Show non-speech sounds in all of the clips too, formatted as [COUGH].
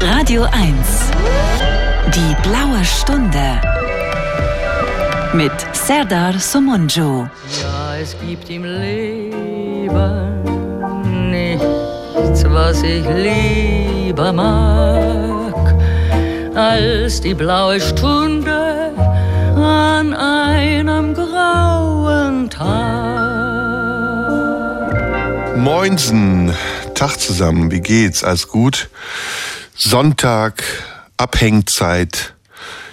Radio 1. Die blaue Stunde. Mit Serdar Somunjo. Ja, es gibt im Leben nichts, was ich lieber mag, als die blaue Stunde an einem grauen Tag. Moinsen, Tag zusammen, wie geht's? Alles gut? Sonntag, Abhängzeit,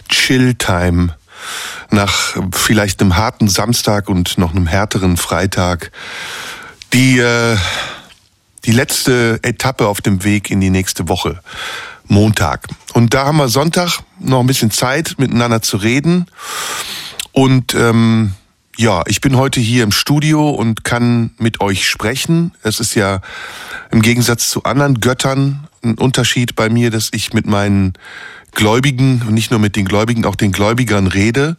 Chilltime nach vielleicht einem harten Samstag und noch einem härteren Freitag. Die, äh, die letzte Etappe auf dem Weg in die nächste Woche. Montag. Und da haben wir Sonntag noch ein bisschen Zeit, miteinander zu reden. Und ähm, ja, ich bin heute hier im Studio und kann mit euch sprechen. Es ist ja im Gegensatz zu anderen Göttern ein Unterschied bei mir, dass ich mit meinen Gläubigen und nicht nur mit den Gläubigen, auch den Gläubigern rede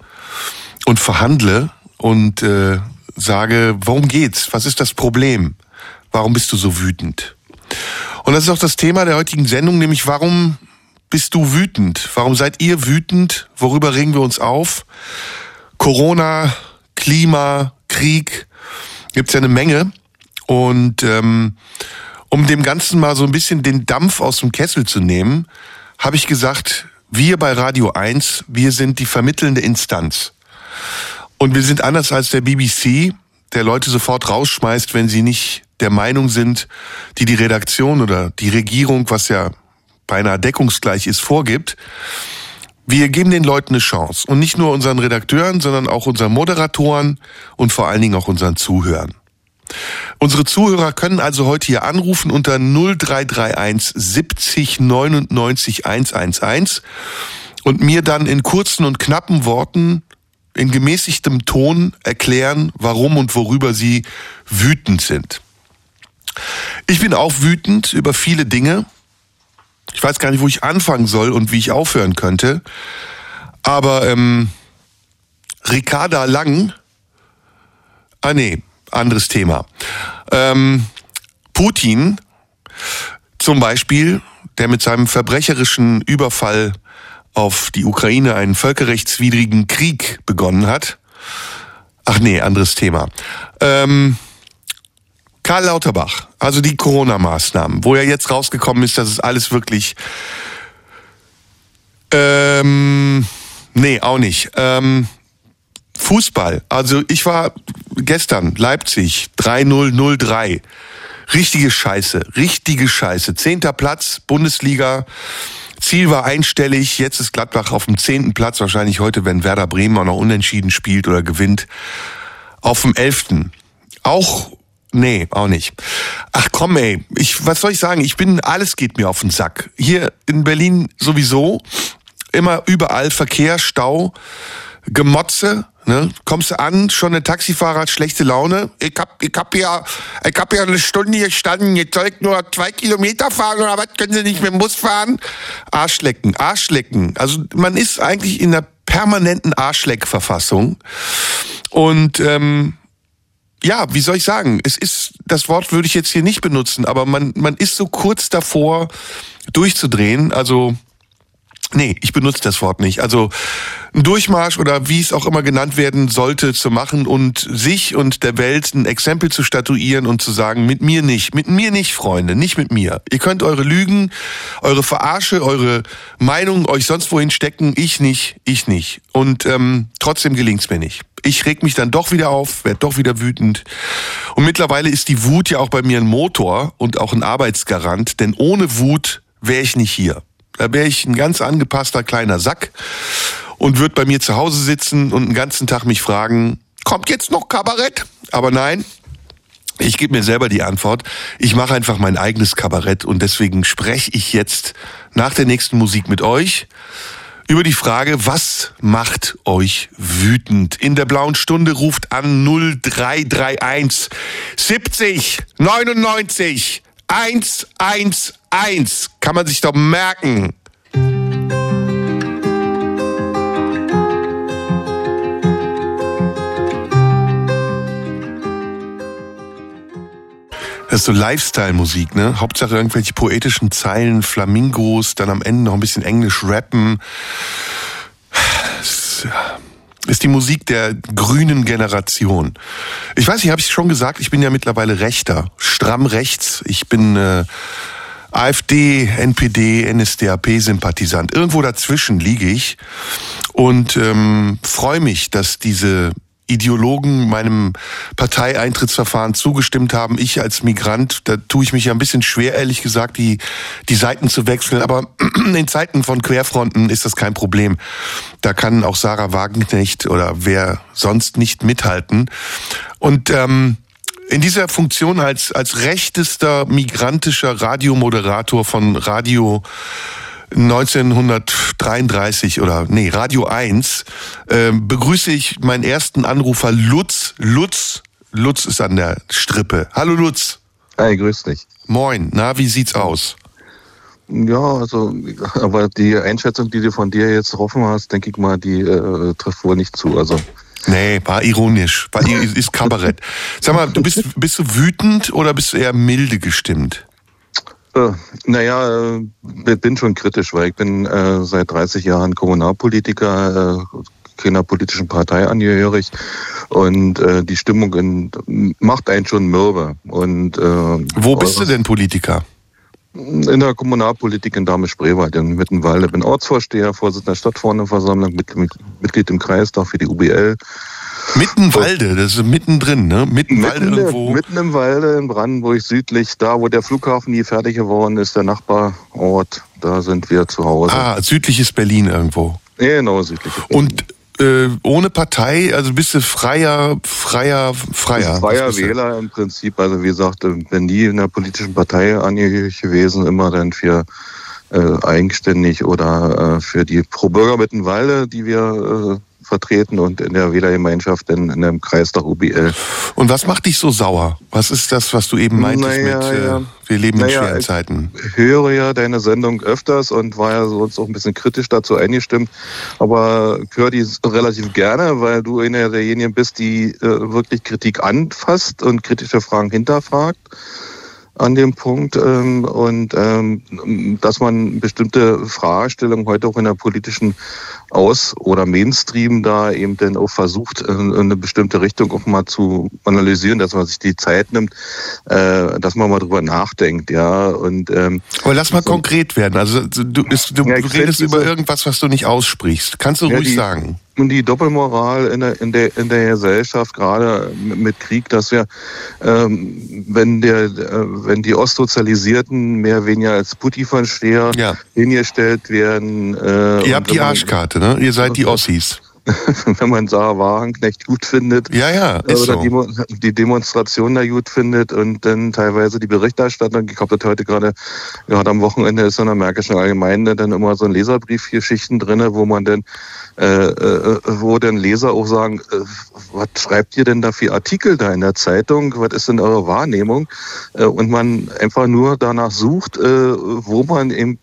und verhandle und äh, sage, worum geht's? Was ist das Problem? Warum bist du so wütend? Und das ist auch das Thema der heutigen Sendung, nämlich warum bist du wütend? Warum seid ihr wütend? Worüber regen wir uns auf? Corona, Klima, Krieg, gibt's ja eine Menge. Und ähm, um dem Ganzen mal so ein bisschen den Dampf aus dem Kessel zu nehmen, habe ich gesagt, wir bei Radio 1, wir sind die vermittelnde Instanz. Und wir sind anders als der BBC, der Leute sofort rausschmeißt, wenn sie nicht der Meinung sind, die die Redaktion oder die Regierung, was ja beinahe deckungsgleich ist, vorgibt. Wir geben den Leuten eine Chance. Und nicht nur unseren Redakteuren, sondern auch unseren Moderatoren und vor allen Dingen auch unseren Zuhörern. Unsere Zuhörer können also heute hier anrufen unter 0331 70 99 111 und mir dann in kurzen und knappen Worten in gemäßigtem Ton erklären, warum und worüber sie wütend sind. Ich bin auch wütend über viele Dinge. Ich weiß gar nicht, wo ich anfangen soll und wie ich aufhören könnte. Aber ähm, Ricarda Lang, ah nee, anderes Thema. Ähm, Putin zum Beispiel, der mit seinem verbrecherischen Überfall auf die Ukraine einen völkerrechtswidrigen Krieg begonnen hat. Ach nee, anderes Thema. Ähm, Karl Lauterbach, also die Corona-Maßnahmen, wo ja jetzt rausgekommen ist, dass es alles wirklich... Ähm, nee, auch nicht. Ähm, Fußball. Also ich war gestern Leipzig 3-0-0-3. Richtige Scheiße, richtige Scheiße. Zehnter Platz, Bundesliga. Ziel war einstellig. Jetzt ist Gladbach auf dem zehnten Platz. Wahrscheinlich heute, wenn Werder Bremen auch noch unentschieden spielt oder gewinnt. Auf dem elften. Auch Nee, auch nicht. Ach komm, ey, ich, was soll ich sagen? Ich bin, alles geht mir auf den Sack. Hier in Berlin sowieso. Immer überall Verkehr, Stau, Gemotze. Ne? Kommst du an, schon ein Taxifahrer hat schlechte Laune. Ich hab, ich hab ja, ich hab ja eine Stunde gestanden, jetzt soll nur zwei Kilometer fahren oder was? Können Sie nicht mit dem Bus fahren? Arschlecken, Arschlecken. Also man ist eigentlich in einer permanenten Arschleckverfassung. Und ähm, ja, wie soll ich sagen? Es ist, das Wort würde ich jetzt hier nicht benutzen, aber man, man ist so kurz davor, durchzudrehen. Also Nee, ich benutze das Wort nicht. Also ein Durchmarsch oder wie es auch immer genannt werden sollte zu machen und sich und der Welt ein Exempel zu statuieren und zu sagen, mit mir nicht, mit mir nicht, Freunde, nicht mit mir. Ihr könnt eure Lügen, eure Verarsche, eure Meinung euch sonst wohin stecken, ich nicht, ich nicht. Und ähm, trotzdem gelingt's mir nicht. Ich reg mich dann doch wieder auf, werde doch wieder wütend. Und mittlerweile ist die Wut ja auch bei mir ein Motor und auch ein Arbeitsgarant, denn ohne Wut wäre ich nicht hier. Da wäre ich ein ganz angepasster kleiner Sack und würde bei mir zu Hause sitzen und den ganzen Tag mich fragen, kommt jetzt noch Kabarett? Aber nein, ich gebe mir selber die Antwort. Ich mache einfach mein eigenes Kabarett und deswegen spreche ich jetzt nach der nächsten Musik mit euch über die Frage, was macht euch wütend? In der blauen Stunde ruft an 0331 70 99 111. Kann man sich doch merken. Das ist so Lifestyle-Musik, ne? Hauptsache irgendwelche poetischen Zeilen, Flamingos, dann am Ende noch ein bisschen Englisch rappen. Das ist die Musik der grünen Generation. Ich weiß nicht, habe ich schon gesagt, ich bin ja mittlerweile Rechter, stramm rechts. Ich bin äh, AfD, NPD, NSDAP-Sympathisant. Irgendwo dazwischen liege ich und ähm, freue mich, dass diese Ideologen meinem Parteieintrittsverfahren zugestimmt haben. Ich als Migrant, da tue ich mich ja ein bisschen schwer, ehrlich gesagt, die, die Seiten zu wechseln. Aber [CLEARS THROAT] in Zeiten von Querfronten ist das kein Problem. Da kann auch Sarah Wagenknecht oder wer sonst nicht mithalten. Und ähm, in dieser Funktion als, als rechtester migrantischer Radiomoderator von Radio 1933 oder nee, Radio 1 äh, begrüße ich meinen ersten Anrufer Lutz. Lutz, Lutz ist an der Strippe. Hallo Lutz. Hi, grüß dich. Moin, na, wie sieht's aus? Ja, also, aber die Einschätzung, die du von dir jetzt getroffen hast, denke ich mal, die äh, trifft wohl nicht zu. Also. Nee, war ironisch. War, ist Kabarett. Sag mal, du bist, bist du wütend oder bist du eher milde gestimmt? Äh, naja, äh, bin schon kritisch, weil ich bin äh, seit 30 Jahren Kommunalpolitiker, äh, keiner politischen Partei angehörig und äh, die Stimmung in, macht einen schon mürbe. Und, äh, Wo bist du denn Politiker? In der Kommunalpolitik in Dahme-Spreewald in Mittenwalde. Bin Ortsvorsteher, Vorsitzender der Stadtverordnetenversammlung, Mitglied im Kreistag für die UBL. Mittenwalde, das ist mittendrin, ne? Mittenwalde mitten, irgendwo. Mitten im Walde in Brandenburg südlich, da wo der Flughafen nie fertig geworden ist, der Nachbarort, da sind wir zu Hause. Ah, südliches Berlin irgendwo. Genau, südliches Berlin. Und äh, ohne Partei, also bist du freier, freier, freier. Freier Wähler im Prinzip. Also wie gesagt, bin nie in der politischen Partei angehörig gewesen, immer dann für äh, eigenständig oder äh, für die Pro Bürger Mittenwalde, die wir äh, vertreten und in der Wählergemeinschaft in, in dem Kreis der UBL. Und was macht dich so sauer? Was ist das, was du eben meintest naja, mit, äh, wir leben naja, in schweren Zeiten? Ich höre ja deine Sendung öfters und war ja sonst auch ein bisschen kritisch dazu eingestimmt, aber ich höre die relativ gerne, weil du einer derjenigen bist, die äh, wirklich Kritik anfasst und kritische Fragen hinterfragt an dem Punkt ähm, und ähm, dass man bestimmte Fragestellungen heute auch in der politischen Aus- oder Mainstream da eben dann auch versucht, äh, in eine bestimmte Richtung auch mal zu analysieren, dass man sich die Zeit nimmt, äh, dass man mal drüber nachdenkt, ja. Und ähm, aber lass mal so, konkret werden. Also du, ist, du, ja, du redest über irgendwas, was du nicht aussprichst. Kannst du ja, ruhig die, sagen? Und die Doppelmoral in der, in der, in der Gesellschaft, gerade mit Krieg, dass wir, ähm, wenn der, äh, wenn die Ostsozialisierten mehr oder weniger als Putti-Versteher ja. hingestellt werden. Äh, Ihr habt die Arschkarte, ne? Ihr seid die Ossis. [LAUGHS] wenn man Sarah Wagenknecht gut findet. Ja, ja, ist oder so. die, die Demonstration da gut findet und dann teilweise die Berichterstattung. Ich habe das heute gerade, gerade am Wochenende ist in der Märkischen Allgemeine dann immer so ein Leserbriefgeschichten drinne, wo man dann äh, äh, wo dann Leser auch sagen, äh, was schreibt ihr denn da für Artikel da in der Zeitung? Was ist denn eure Wahrnehmung? Äh, und man einfach nur danach sucht, äh, wo man eben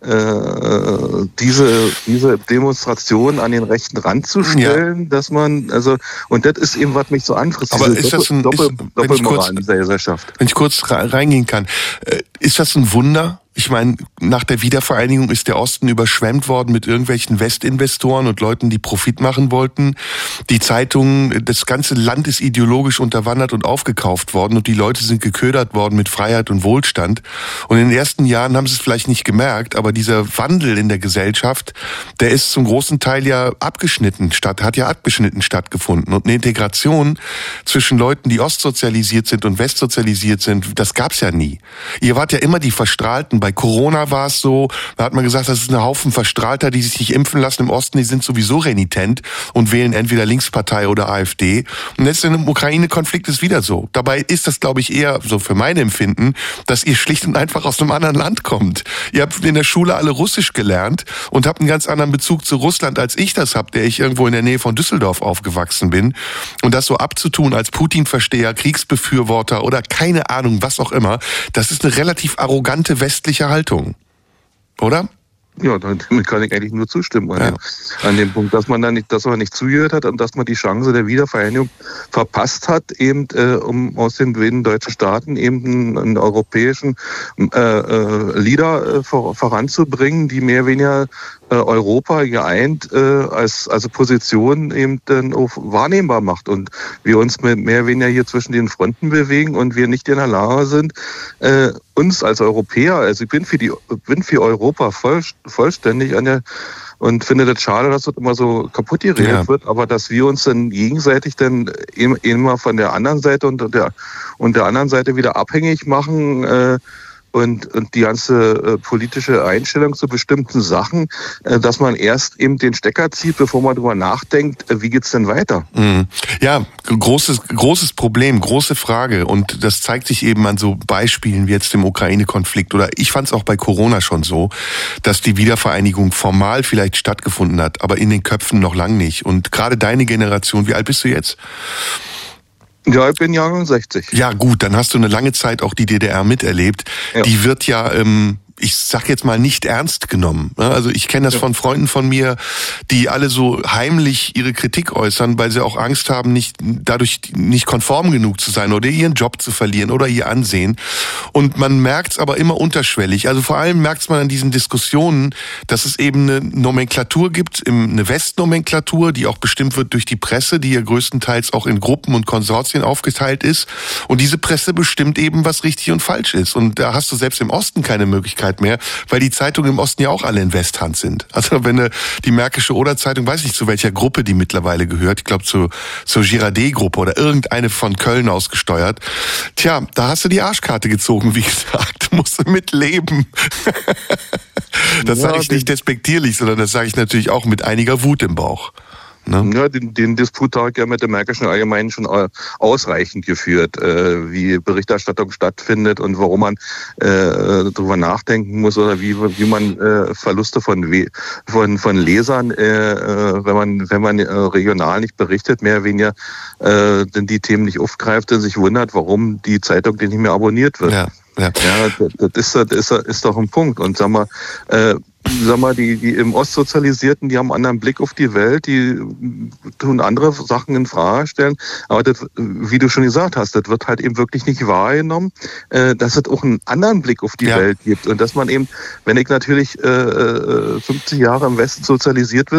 äh, diese, diese Demonstration an den rechten Rand zu stellen, ja. dass man, also, und das ist eben, was mich so anfrisst. Aber ist das ein, Doppel, ist, Doppelmoral in dieser Gesellschaft. Wenn ich kurz reingehen kann, äh, ist das ein Wunder, ich meine, nach der Wiedervereinigung ist der Osten überschwemmt worden mit irgendwelchen Westinvestoren und Leuten, die Profit machen wollten. Die Zeitungen, das ganze Land ist ideologisch unterwandert und aufgekauft worden und die Leute sind geködert worden mit Freiheit und Wohlstand. Und in den ersten Jahren haben sie es vielleicht nicht gemerkt, aber dieser Wandel in der Gesellschaft, der ist zum großen Teil ja abgeschnitten statt, hat ja abgeschnitten stattgefunden. Und eine Integration zwischen Leuten, die ostsozialisiert sind und westsozialisiert sind, das gab's ja nie. Ihr wart ja immer die Verstrahlten bei Corona war es so, da hat man gesagt, das ist ein Haufen Verstrahlter, die sich nicht impfen lassen im Osten, die sind sowieso renitent und wählen entweder Linkspartei oder AfD. Und jetzt dem Ukraine-Konflikt ist wieder so. Dabei ist das, glaube ich, eher so für mein Empfinden, dass ihr schlicht und einfach aus einem anderen Land kommt. Ihr habt in der Schule alle Russisch gelernt und habt einen ganz anderen Bezug zu Russland, als ich das habe, der ich irgendwo in der Nähe von Düsseldorf aufgewachsen bin. Und das so abzutun als Putin-Versteher, Kriegsbefürworter oder keine Ahnung, was auch immer, das ist eine relativ arrogante westliche Haltung. Oder? ja, damit kann ich eigentlich nur zustimmen an, ja. dem, an dem Punkt, dass man da nicht, dass man nicht zugehört hat und dass man die Chance der Wiedervereinigung verpasst hat, eben äh, um aus den beiden deutschen Staaten eben einen, einen europäischen äh, äh, Leader äh, vor, voranzubringen, die mehr oder weniger Europa geeint äh, als also Position eben dann auch wahrnehmbar macht und wir uns mit mehr oder weniger hier zwischen den Fronten bewegen und wir nicht in der Lage sind, äh, uns als Europäer, also ich bin für die bin für Europa voll, vollständig an der und finde das schade, dass das immer so kaputt geredet ja. wird, aber dass wir uns dann gegenseitig dann immer von der anderen Seite und der und der anderen Seite wieder abhängig machen. Äh, und, und die ganze äh, politische Einstellung zu bestimmten Sachen, äh, dass man erst eben den Stecker zieht, bevor man darüber nachdenkt, äh, wie geht's denn weiter? Mhm. Ja, großes, großes Problem, große Frage. Und das zeigt sich eben an so Beispielen wie jetzt dem Ukraine-Konflikt. Oder ich fand es auch bei Corona schon so, dass die Wiedervereinigung formal vielleicht stattgefunden hat, aber in den Köpfen noch lang nicht. Und gerade deine Generation, wie alt bist du jetzt? Ja, ich bin Jahrgang 60. Ja, gut, dann hast du eine lange Zeit auch die DDR miterlebt. Ja. Die wird ja ähm, ich sag jetzt mal nicht ernst genommen. Also ich kenne das ja. von Freunden von mir, die alle so heimlich ihre Kritik äußern, weil sie auch Angst haben, nicht dadurch nicht konform genug zu sein oder ihren Job zu verlieren oder ihr Ansehen. Und man merkt es aber immer unterschwellig. Also vor allem merkt man an diesen Diskussionen, dass es eben eine Nomenklatur gibt, eine Westnomenklatur, die auch bestimmt wird durch die Presse, die ja größtenteils auch in Gruppen und Konsortien aufgeteilt ist. Und diese Presse bestimmt eben, was richtig und falsch ist. Und da hast du selbst im Osten keine Möglichkeit Möglichkeit mehr, weil die Zeitungen im Osten ja auch alle in Westhand sind. Also wenn die Märkische Oder-Zeitung, weiß nicht zu welcher Gruppe die mittlerweile gehört, ich glaube zu, zur Girardet-Gruppe oder irgendeine von Köln ausgesteuert. Tja, da hast du die Arschkarte gezogen, wie [LAUGHS] gesagt, musst du mitleben. [LAUGHS] das ja, sage ich nicht despektierlich, sondern das sage ich natürlich auch mit einiger Wut im Bauch. Ne? Ja, den, den Disput ich ja mit der Märkischen Allgemeinen schon äh, ausreichend geführt, äh, wie Berichterstattung stattfindet und warum man äh, darüber nachdenken muss oder wie, wie man äh, Verluste von, von, von Lesern, äh, äh, wenn man, wenn man äh, regional nicht berichtet, mehr oder weniger äh, denn die Themen nicht aufgreift und sich wundert, warum die Zeitung nicht mehr abonniert wird. Ja. Ja, ja das, ist, das ist, ist doch ein Punkt. Und sag mal, äh, sag mal, die, die im Ostsozialisierten, die haben einen anderen Blick auf die Welt, die tun andere Sachen in Frage stellen. Aber das, wie du schon gesagt hast, das wird halt eben wirklich nicht wahrgenommen, äh, dass es auch einen anderen Blick auf die ja. Welt gibt. Und dass man eben, wenn ich natürlich äh, 50 äh, Jahre im Westen sozialisiert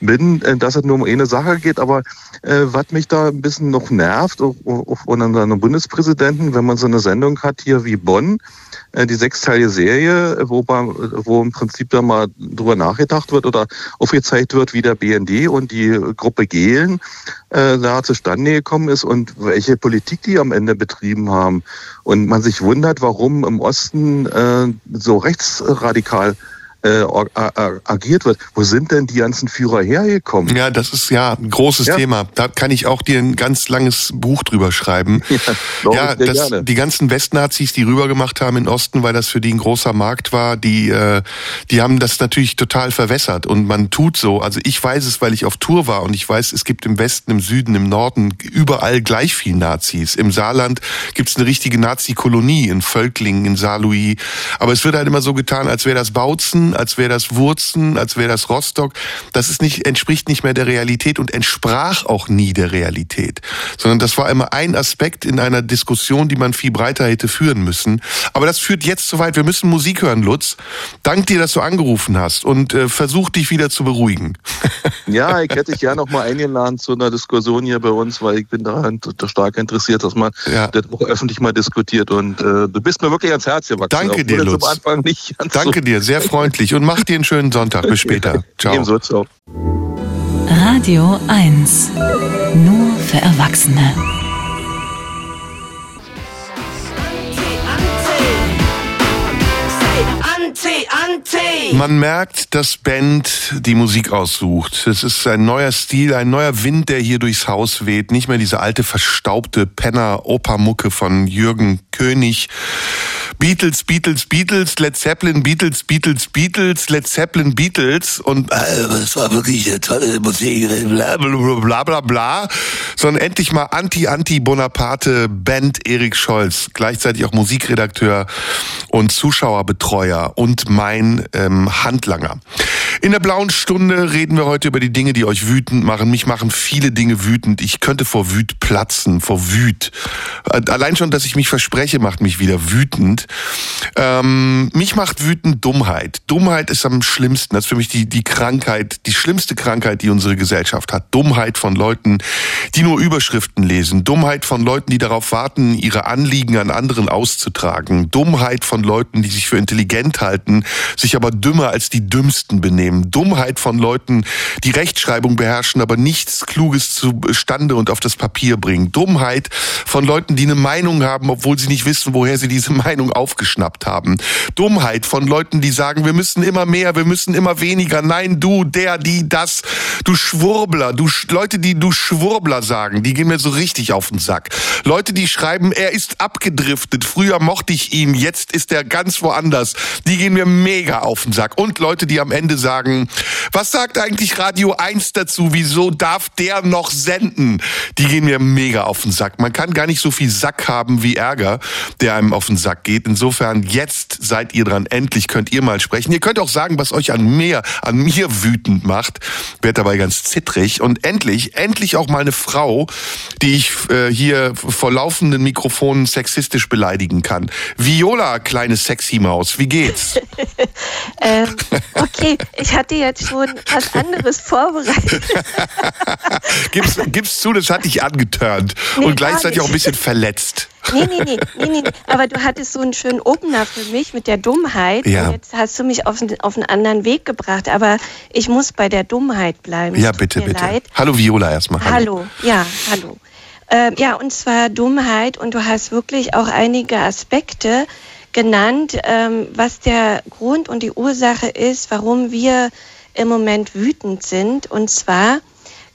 bin, äh, dass es nur um eine Sache geht. Aber äh, was mich da ein bisschen noch nervt, auch, auch unseren Bundespräsidenten, wenn man so eine Sendung hat hier wie Bonn, die sechsteilige Serie, wo, wo im Prinzip da mal drüber nachgedacht wird oder aufgezeigt wird, wie der BND und die Gruppe Gehlen äh, da zustande gekommen ist und welche Politik die am Ende betrieben haben. Und man sich wundert, warum im Osten äh, so rechtsradikal äh, agiert wird. Wo sind denn die ganzen Führer hergekommen? Ja, das ist ja ein großes ja. Thema. Da kann ich auch dir ein ganz langes Buch drüber schreiben. Ja, ja das, die ganzen Westnazis, die rübergemacht haben in Osten, weil das für die ein großer Markt war, die, äh, die haben das natürlich total verwässert. Und man tut so. Also ich weiß es, weil ich auf Tour war und ich weiß, es gibt im Westen, im Süden, im Norden überall gleich viel Nazis. Im Saarland gibt's eine richtige Nazi-Kolonie in Völklingen, in Saarlouis. Aber es wird halt immer so getan, als wäre das Bautzen als wäre das Wurzen, als wäre das Rostock. Das ist nicht, entspricht nicht mehr der Realität und entsprach auch nie der Realität. Sondern das war immer ein Aspekt in einer Diskussion, die man viel breiter hätte führen müssen. Aber das führt jetzt zu weit. Wir müssen Musik hören, Lutz. Dank dir, dass du angerufen hast und äh, versuch dich wieder zu beruhigen. [LAUGHS] ja, ich hätte dich ja noch mal eingeladen zu einer Diskussion hier bei uns, weil ich bin daran stark interessiert, dass man ja. das auch öffentlich mal diskutiert. Und äh, du bist mir wirklich ans Herz gewachsen. Danke dir, Lutz. Danke dir, sehr [LAUGHS] freundlich wirklich. Und mach dir einen schönen Sonntag. Bis später. [LAUGHS] Ciao. Ebenso, ciao. Radio 1. Nur für Erwachsene. Man merkt, dass Band die Musik aussucht. Es ist ein neuer Stil, ein neuer Wind, der hier durchs Haus weht. Nicht mehr diese alte verstaubte Penner-Opermucke von Jürgen König. Beatles, Beatles, Beatles, Led Zeppelin, Beatles, Beatles, Beatles, Led Zeppelin, Beatles und äh, das war wirklich eine tolle Musik, bla bla bla bla bla, sondern endlich mal Anti-Anti-Bonaparte Band Erik Scholz, gleichzeitig auch Musikredakteur und Zuschauerbetreuer und mein ähm, Handlanger. In der blauen Stunde reden wir heute über die Dinge, die euch wütend machen. Mich machen viele Dinge wütend. Ich könnte vor Wüt platzen, vor Wüt. Äh, allein schon, dass ich mich verspreche, macht mich wieder wütend. Ähm, mich macht wütend Dummheit. Dummheit ist am schlimmsten. Das ist für mich die, die Krankheit, die schlimmste Krankheit, die unsere Gesellschaft hat. Dummheit von Leuten, die nur Überschriften lesen. Dummheit von Leuten, die darauf warten, ihre Anliegen an anderen auszutragen. Dummheit von Leuten, die sich für intelligent halten, sich aber dümmer als die Dümmsten benehmen. Dummheit von Leuten, die Rechtschreibung beherrschen, aber nichts Kluges zustande und auf das Papier bringen. Dummheit von Leuten, die eine Meinung haben, obwohl sie nicht wissen, woher sie diese Meinung aufgeschnappt haben. Dummheit von Leuten, die sagen, wir müssen immer mehr, wir müssen immer weniger. Nein, du, der, die, das, du Schwurbler, du Leute, die du Schwurbler sagen, die gehen mir so richtig auf den Sack. Leute, die schreiben, er ist abgedriftet, früher mochte ich ihn, jetzt ist er ganz woanders, die gehen mir mega auf den Sack. Und Leute, die am Ende sagen, was sagt eigentlich Radio 1 dazu, wieso darf der noch senden? Die gehen mir mega auf den Sack. Man kann gar nicht so viel Sack haben wie Ärger, der einem auf den Sack geht. Insofern, jetzt seid ihr dran. Endlich könnt ihr mal sprechen. Ihr könnt auch sagen, was euch an mir, an mir wütend macht. Werd dabei ganz zittrig. Und endlich, endlich auch mal eine Frau, die ich äh, hier vor laufenden Mikrofonen sexistisch beleidigen kann. Viola, kleine Sexy-Maus, wie geht's? [LAUGHS] ähm, okay, ich hatte jetzt schon was anderes vorbereitet. [LAUGHS] gib's, gib's zu, das hat dich angetörnt nee, und gleichzeitig auch ein bisschen verletzt. Nee, nee, nee, nee, nee, aber du hattest so einen schönen Opener für mich mit der Dummheit. Ja. Und jetzt hast du mich auf, auf einen anderen Weg gebracht. Aber ich muss bei der Dummheit bleiben. Ja, bitte, bitte. Leid. Hallo Viola erstmal. Hallo. hallo, ja, hallo. Äh, ja, und zwar Dummheit. Und du hast wirklich auch einige Aspekte genannt, ähm, was der Grund und die Ursache ist, warum wir im Moment wütend sind. Und zwar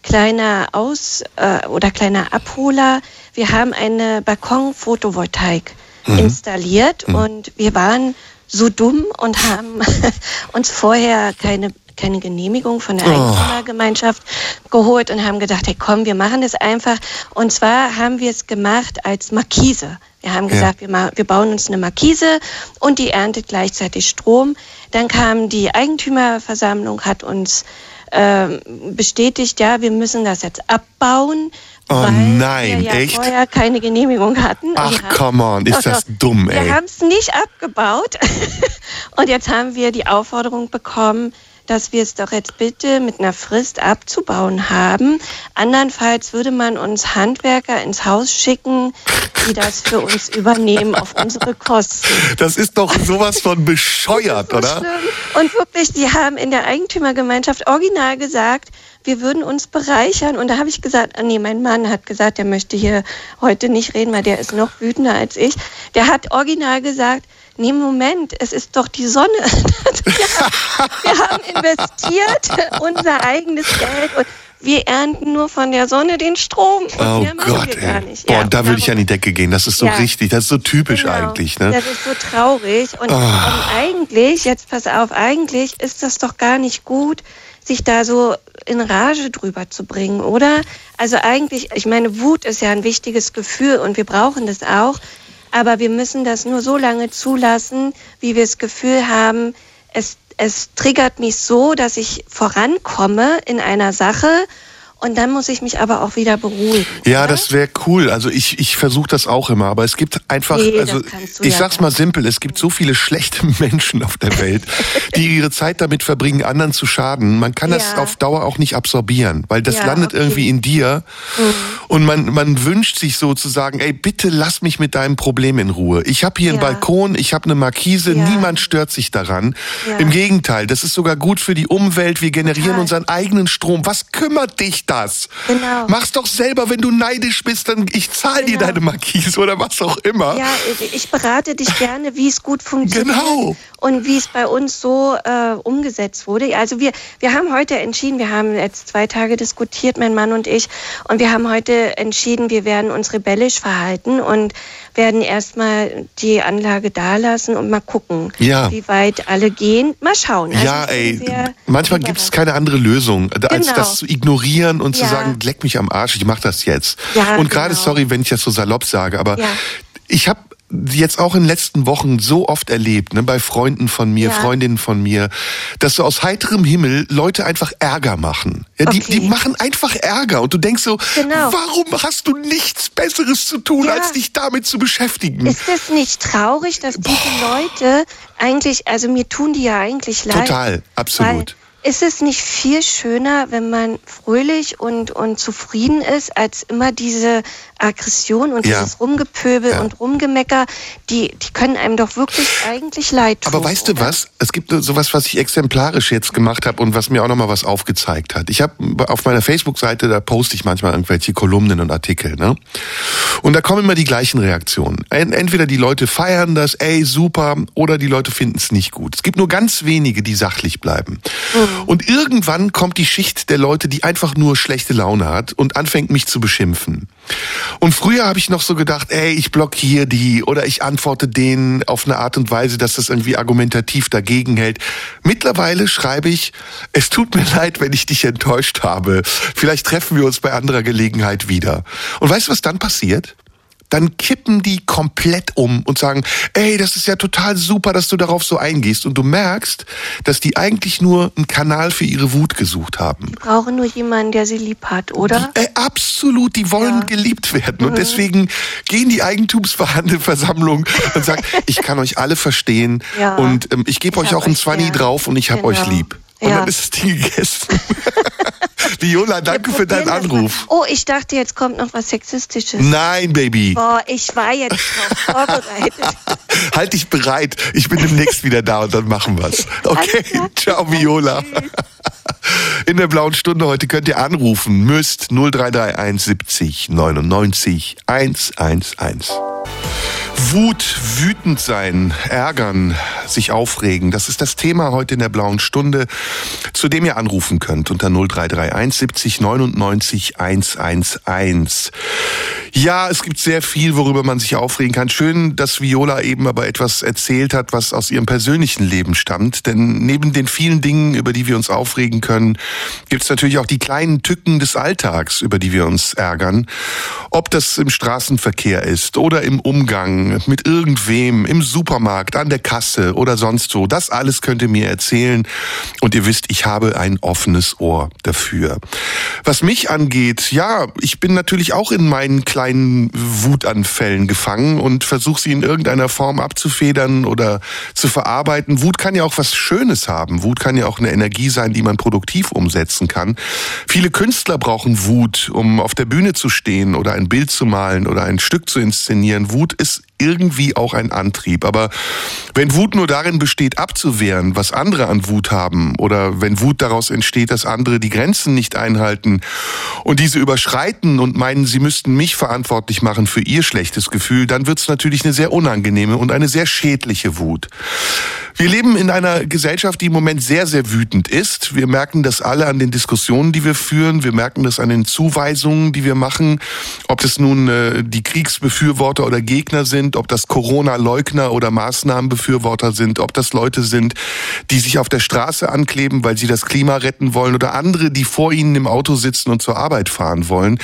kleiner Aus- äh, oder kleiner Abholer. Wir haben eine Balkon-Photovoltaik mhm. installiert mhm. und wir waren so dumm und haben [LAUGHS] uns vorher keine keine Genehmigung von der oh. Eigentümergemeinschaft geholt und haben gedacht, hey komm, wir machen das einfach. Und zwar haben wir es gemacht als Markise. Wir haben gesagt, ja. wir, wir bauen uns eine Markise und die erntet gleichzeitig Strom. Dann kam die Eigentümerversammlung, hat uns äh, bestätigt, ja, wir müssen das jetzt abbauen. Oh weil nein, wir ja echt? vorher keine Genehmigung hatten. Ach, come on, ist doch, das dumm, ey. Wir haben es nicht abgebaut. [LAUGHS] Und jetzt haben wir die Aufforderung bekommen, dass wir es doch jetzt bitte mit einer Frist abzubauen haben. Andernfalls würde man uns Handwerker ins Haus schicken, die das für uns übernehmen auf unsere Kosten. Das ist doch sowas von bescheuert, so oder? Schlimm. Und wirklich, die haben in der Eigentümergemeinschaft original gesagt, wir würden uns bereichern. Und da habe ich gesagt, ah nee, mein Mann hat gesagt, er möchte hier heute nicht reden, weil der ist noch wütender als ich. Der hat original gesagt, nee, Moment, es ist doch die Sonne. [LAUGHS] wir, haben, investiert unser eigenes Geld und wir ernten nur von der Sonne den Strom. Oh Gott, nicht. Boah, ja, da würde ich an die Decke gehen. Das ist so ja. richtig, das ist so typisch genau. eigentlich. Ne? Das ist so traurig. Und, oh. und eigentlich, jetzt pass auf, eigentlich ist das doch gar nicht gut, sich da so in Rage drüber zu bringen, oder? Also eigentlich, ich meine, Wut ist ja ein wichtiges Gefühl und wir brauchen das auch. Aber wir müssen das nur so lange zulassen, wie wir das Gefühl haben, es, es triggert mich so, dass ich vorankomme in einer Sache und dann muss ich mich aber auch wieder beruhigen. Ja, oder? das wäre cool. Also ich, ich versuche das auch immer, aber es gibt einfach, nee, also ich ja sag's mal simpel, es gibt so viele schlechte [LAUGHS] Menschen auf der Welt, die ihre Zeit damit verbringen, anderen zu schaden. Man kann ja. das auf Dauer auch nicht absorbieren, weil das ja, landet okay. irgendwie in dir mhm. und man, man wünscht sich sozusagen, ey, bitte lass mich mit deinem Problem in Ruhe. Ich habe hier einen Balkon, ich habe eine Markise, niemand stört sich daran. Im Gegenteil, das ist sogar gut für die Umwelt, wir generieren unseren eigenen Strom. Was kümmert dich das. Genau. Mach's doch selber, wenn du neidisch bist, dann ich zahle genau. dir deine Markise oder was auch immer. Ja, ich berate dich gerne, wie es gut funktioniert. Genau. Und wie es bei uns so äh, umgesetzt wurde. Also wir, wir haben heute entschieden, wir haben jetzt zwei Tage diskutiert, mein Mann und ich, und wir haben heute entschieden, wir werden uns rebellisch verhalten und werden erstmal die Anlage da lassen und mal gucken, ja. wie weit alle gehen. Mal schauen. Also ja, ey, manchmal gibt es keine andere Lösung, als genau. das zu ignorieren und ja. zu sagen, leck mich am Arsch, ich mach das jetzt. Ja, und gerade, genau. sorry, wenn ich das so salopp sage, aber ich habe jetzt auch in den letzten Wochen so oft erlebt, ne, bei Freunden von mir, Ja. Freundinnen von mir, dass so aus heiterem Himmel Leute einfach Ärger machen. Ja, die, Okay. die machen einfach Ärger und du denkst so, Genau. warum hast du nichts Besseres zu tun, Ja. als dich damit zu beschäftigen? Ist es nicht traurig, dass diese Leute eigentlich, also mir tun die ja eigentlich leid. Total, absolut. Ist es nicht viel schöner, wenn man fröhlich und, und zufrieden ist, als immer diese Aggression und Ja. dieses Rumgepöbel Ja. und Rumgemecker, die, die können einem doch wirklich eigentlich leid tun. Aber weißt du oder? was? Es gibt sowas, was ich exemplarisch jetzt gemacht habe und was mir auch nochmal was aufgezeigt hat. Ich habe auf meiner Facebook-Seite, da poste ich manchmal irgendwelche Kolumnen und Artikel, ne? Und da kommen immer die gleichen Reaktionen. En- Entweder die Leute feiern das, ey, super, oder die Leute finden es nicht gut. Es gibt nur ganz wenige, die sachlich bleiben. Und irgendwann kommt die Schicht der Leute, die einfach nur schlechte Laune hat und anfängt mich zu beschimpfen. Und früher habe ich noch so gedacht, ey, ich blockiere die oder ich antworte denen auf eine Art und Weise, dass das irgendwie argumentativ dagegen hält. Mittlerweile schreibe ich, es tut mir [LAUGHS] leid, wenn ich dich enttäuscht habe. Vielleicht treffen wir uns bei anderer Gelegenheit wieder. Und weißt du, was dann passiert? Dann kippen die komplett um und sagen, ey, das ist ja total super, dass du darauf so eingehst. Und du merkst, dass die eigentlich nur einen Kanal für ihre Wut gesucht haben. Die brauchen nur jemanden, der sie lieb hat, oder? Äh, absolut, die wollen Ja. Mhm. geliebt werden. Und deswegen gehen die Eigentumsverhandlungsversammlung [LAUGHS] und sagen, ich kann euch alle verstehen Ja. und ähm, ich gebe euch auch ein Zwanni gern. drauf und ich hab Genau. euch lieb. Und Ja. dann ist das Ding gegessen. [LAUGHS] Viola, danke für deinen. Anruf. Oh, ich dachte, jetzt kommt noch was Sexistisches. Nein, Baby. Boah, ich war jetzt drauf [LAUGHS] vorbereitet. Halt dich bereit. Ich bin demnächst wieder da und dann machen wir's. Okay, ciao Viola. In der blauen Stunde heute könnt ihr anrufen. Müsst 0331 70 99 111. Wut, wütend sein, ärgern, sich aufregen. Das ist das Thema heute in der blauen Stunde, zu dem ihr anrufen könnt unter 0331 70 99 111. Ja, es gibt sehr viel, worüber man sich aufregen kann. Schön, dass Viola eben aber etwas erzählt hat, was aus ihrem persönlichen Leben stammt. Denn neben den vielen Dingen, über die wir uns aufregen können, gibt es natürlich auch die kleinen Tücken des Alltags, über die wir uns ärgern. Ob das im Straßenverkehr ist oder im Umgang mit irgendwem, im Supermarkt, an der Kasse oder sonst so. Das alles könnt ihr mir erzählen. Und ihr wisst, ich habe ein offenes Ohr dafür. Was mich angeht, ja, ich bin natürlich auch in meinen kleinen Wutanfällen gefangen und versuche sie in irgendeiner Form abzufedern oder zu verarbeiten. Wut kann ja auch was Schönes haben. Wut kann ja auch eine Energie sein, die man produktiv umsetzen kann. Viele Künstler brauchen Wut, um auf der Bühne zu stehen oder ein Bild zu malen oder ein Stück zu inszenieren. Wut ist irgendwie auch ein Antrieb. Aber wenn Wut nur darin besteht, abzuwehren, was andere an Wut haben, oder wenn Wut daraus entsteht, dass andere die Grenzen nicht einhalten und diese überschreiten und meinen, sie müssten mich verantwortlich machen für ihr schlechtes Gefühl, dann wird es natürlich eine sehr unangenehme und eine sehr schädliche Wut. Wir leben in einer Gesellschaft, die im Moment sehr, sehr wütend ist. Wir merken das alle an den Diskussionen, die wir führen. Wir merken das an den Zuweisungen, die wir machen. Ob das nun äh, die Kriegsbefürworter oder Gegner sind, ob das Corona-Leugner oder Maßnahmenbefürworter sind, ob das Leute sind, die sich auf der Straße ankleben, weil sie das Klima retten wollen oder andere, die vor ihnen im Auto sitzen und zur Arbeit fahren wollen.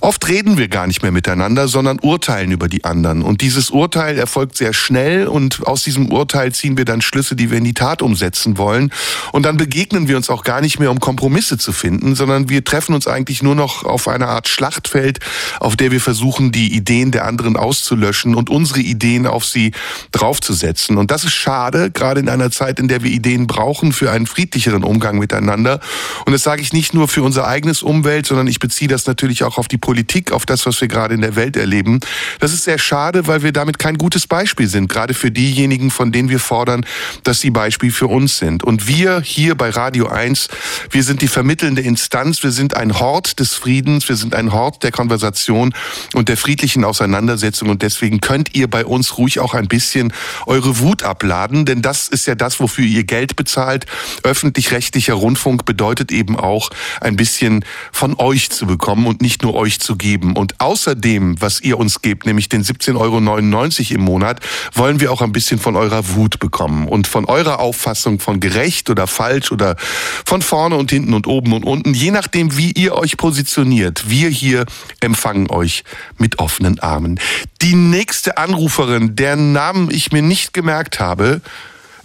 Oft reden wir gar nicht mehr miteinander, sondern urteilen über die anderen. Und dieses Urteil erfolgt sehr schnell und aus diesem Urteil ziehen wir dann Schlüsse, die wir in die Tat umsetzen wollen. Und dann begegnen wir uns auch gar nicht mehr, um Kompromisse zu finden, sondern wir treffen uns eigentlich nur noch auf einer Art Schlachtfeld, auf der wir versuchen, die Ideen der anderen auszulöschen und unsere Ideen auf sie draufzusetzen. Und das ist schade, gerade in einer Zeit, in der wir Ideen brauchen für einen friedlicheren Umgang miteinander. Und das sage ich nicht nur für unser eigenes Umwelt, sondern ich beziehe das natürlich auch auf die Politik, auf das, was wir gerade in der Welt erleben. Das ist sehr schade, weil wir damit kein gutes Beispiel sind, gerade für diejenigen, von denen wir fordern, dass sie Beispiel für uns sind. Und wir hier bei Radio 1, wir sind die vermittelnde Instanz, wir sind ein Hort des Friedens, wir sind ein Hort der Konversation und der friedlichen Auseinandersetzung. Und deswegen könnt ihr bei uns ruhig auch ein bisschen eure Wut abladen, denn das ist ja das, wofür ihr Geld bezahlt. Öffentlich-rechtlicher Rundfunk bedeutet eben auch ein bisschen von euch zu bekommen und nicht nur euch zu geben. Und außerdem, was ihr uns gebt, nämlich den 17,99 Euro im Monat, wollen wir auch ein bisschen von eurer Wut bekommen und von eurer Auffassung von gerecht oder falsch oder von vorne und hinten und oben und unten, je nachdem, wie ihr euch positioniert. Wir hier empfangen euch mit offenen Armen. Die nächste Anruferin, deren Namen ich mir nicht gemerkt habe,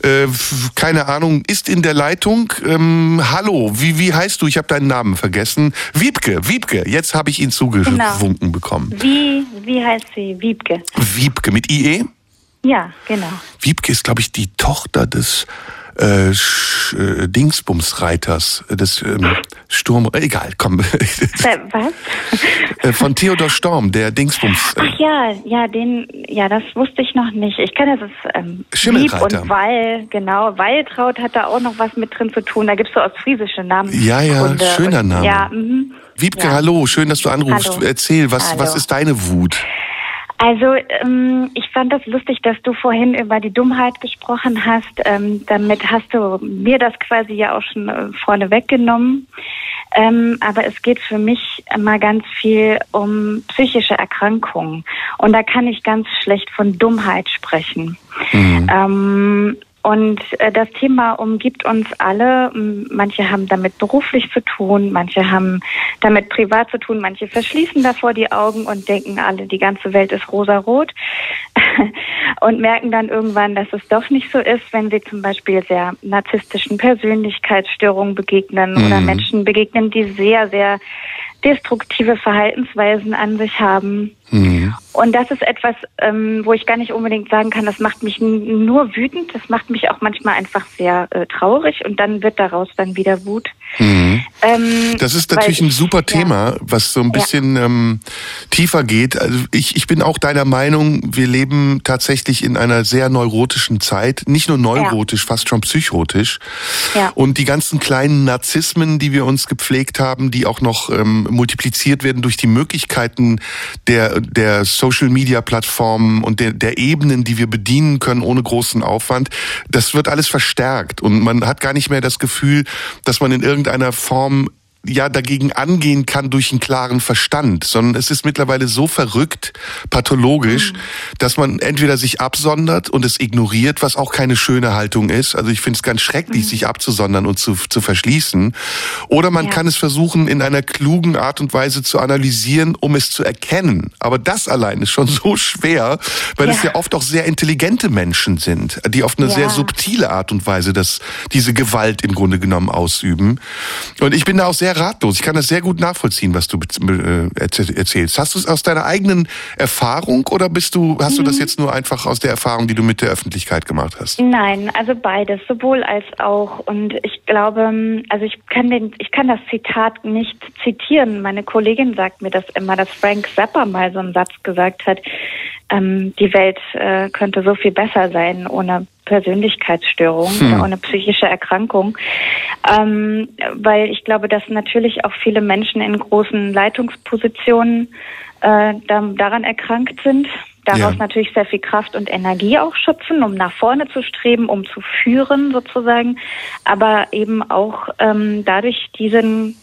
äh, keine Ahnung, ist in der Leitung. Ähm, hallo, wie, wie heißt du? Ich habe deinen Namen vergessen. Wiebke, Wiebke, jetzt habe ich ihn zugewunken genau. bekommen. Wie, wie heißt sie? Wiebke. Wiebke mit IE? Ja, genau. Wiebke ist, glaube ich, die Tochter des äh, äh, Dingsbumsreiters, äh, des ähm, Sturm, egal, komm. Was? Äh, von Theodor Storm, der Dingsbums. Ach ja, ja, den, ja, das wusste ich noch nicht. Ich kenne das ähm, Schimmelreiter. und Wall, genau. Walltraut hat da auch noch was mit drin zu tun. Da gibt's so ostfriesische Namen. Ja, ja, schöner und, Name. Ja, mhm. Wiebke, ja. hallo, schön, dass du anrufst. Hallo. Erzähl, was, Hallo. was ist deine Wut? Also ähm, ich fand das lustig, dass du vorhin über die Dummheit gesprochen hast. Ähm, damit hast du mir das quasi ja auch schon äh, vorne weggenommen. Ähm, aber es geht für mich immer ganz viel um psychische Erkrankungen. Und da kann ich ganz schlecht von Dummheit sprechen. Mhm. Ähm, und äh, das Thema umgibt uns alle. Manche haben damit beruflich zu tun, manche haben damit privat zu tun, manche verschließen davor die Augen und denken alle, die ganze Welt ist rosarot [LAUGHS] und merken dann irgendwann, dass es doch nicht so ist, wenn sie zum Beispiel sehr narzisstischen Persönlichkeitsstörungen begegnen Mhm. oder Menschen begegnen, die sehr, sehr destruktive Verhaltensweisen an sich haben. Mhm. Und das ist etwas, ähm, wo ich gar nicht unbedingt sagen kann, das macht mich nur wütend, das macht mich auch manchmal einfach sehr äh, traurig und dann wird daraus dann wieder Wut. Mhm. Ähm, Das ist natürlich ein super ja. Thema, was so ein bisschen ähm, tiefer geht. Also ich, ich bin auch deiner Meinung, wir leben tatsächlich in einer sehr neurotischen Zeit. Nicht nur neurotisch, fast schon psychotisch. Ja. Und die ganzen kleinen Narzissmen, die wir uns gepflegt haben, die auch noch ähm, multipliziert werden durch die Möglichkeiten der, der Social-Media-Plattformen und der, der Ebenen, die wir bedienen können ohne großen Aufwand, das wird alles verstärkt. Und man hat gar nicht mehr das Gefühl, dass man in irgendeiner Form ja dagegen angehen kann durch einen klaren Verstand, sondern es ist mittlerweile so verrückt, pathologisch, dass man entweder sich absondert und es ignoriert, was auch keine schöne Haltung ist. Also ich finde es ganz schrecklich, sich abzusondern und zu, zu verschließen. Oder man Ja. kann es versuchen, in einer klugen Art und Weise zu analysieren, um es zu erkennen. Aber das allein ist schon [LAUGHS] so schwer, weil es Ja. ja oft auch sehr intelligente Menschen sind, die auf eine Ja. sehr subtile Art und Weise das, diese Gewalt im Grunde genommen ausüben. Und ich bin da auch sehr ratlos. Ich kann das sehr gut nachvollziehen, was du äh, erzähl- erzählst. Hast du es aus deiner eigenen Erfahrung oder bist du, hast Mhm. du das jetzt nur einfach aus der Erfahrung, die du mit der Öffentlichkeit gemacht hast? Nein, also beides, sowohl als auch. Und ich glaube, also ich kann den, ich kann das Zitat nicht zitieren. Meine Kollegin sagt mir das immer, dass Frank Zappa mal so einen Satz gesagt hat, ähm, die Welt äh, könnte so viel besser sein ohne Persönlichkeitsstörung Hm. oder ohne psychische Erkrankung. Ähm, weil ich glaube, dass natürlich auch viele Menschen in großen Leitungspositionen äh, da, daran erkrankt sind, daraus Ja. natürlich sehr viel Kraft und Energie auch schöpfen, um nach vorne zu streben, um zu führen sozusagen, aber eben auch ähm, dadurch diesen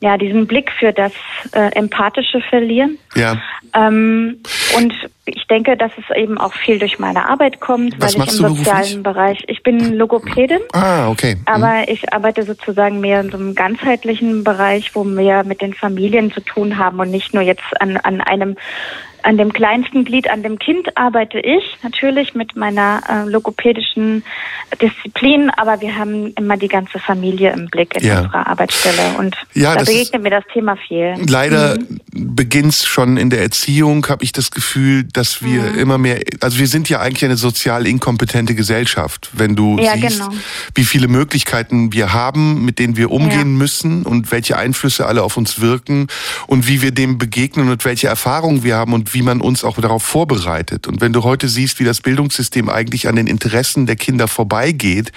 ja diesen Blick für das äh, Empathische verlieren. Ja. Ähm, und ich denke, dass es eben auch viel durch meine Arbeit kommt, Was weil ich im beruflich? sozialen Bereich, ich bin Logopädin. Ah, okay. Mhm. Aber ich arbeite sozusagen mehr in so einem ganzheitlichen Bereich, wo wir mit den Familien zu tun haben und nicht nur jetzt an, an einem an dem kleinsten Glied, an dem Kind arbeite ich natürlich mit meiner äh, logopädischen Disziplin, aber wir haben immer die ganze Familie im Blick in Ja. unserer Arbeitsstelle und Ja, da begegnet mir das Thema viel. Leider beginnt's schon in der Erziehung, habe ich das Gefühl, dass wir Mhm. immer mehr, also wir sind ja eigentlich eine sozial inkompetente Gesellschaft, wenn du Ja, siehst, genau. wie viele Möglichkeiten wir haben, mit denen wir umgehen Ja. müssen und welche Einflüsse alle auf uns wirken und wie wir dem begegnen und welche Erfahrungen wir haben und wie man uns auch darauf vorbereitet. Und wenn du heute siehst, wie das Bildungssystem eigentlich an den Interessen der Kinder vorbeigeht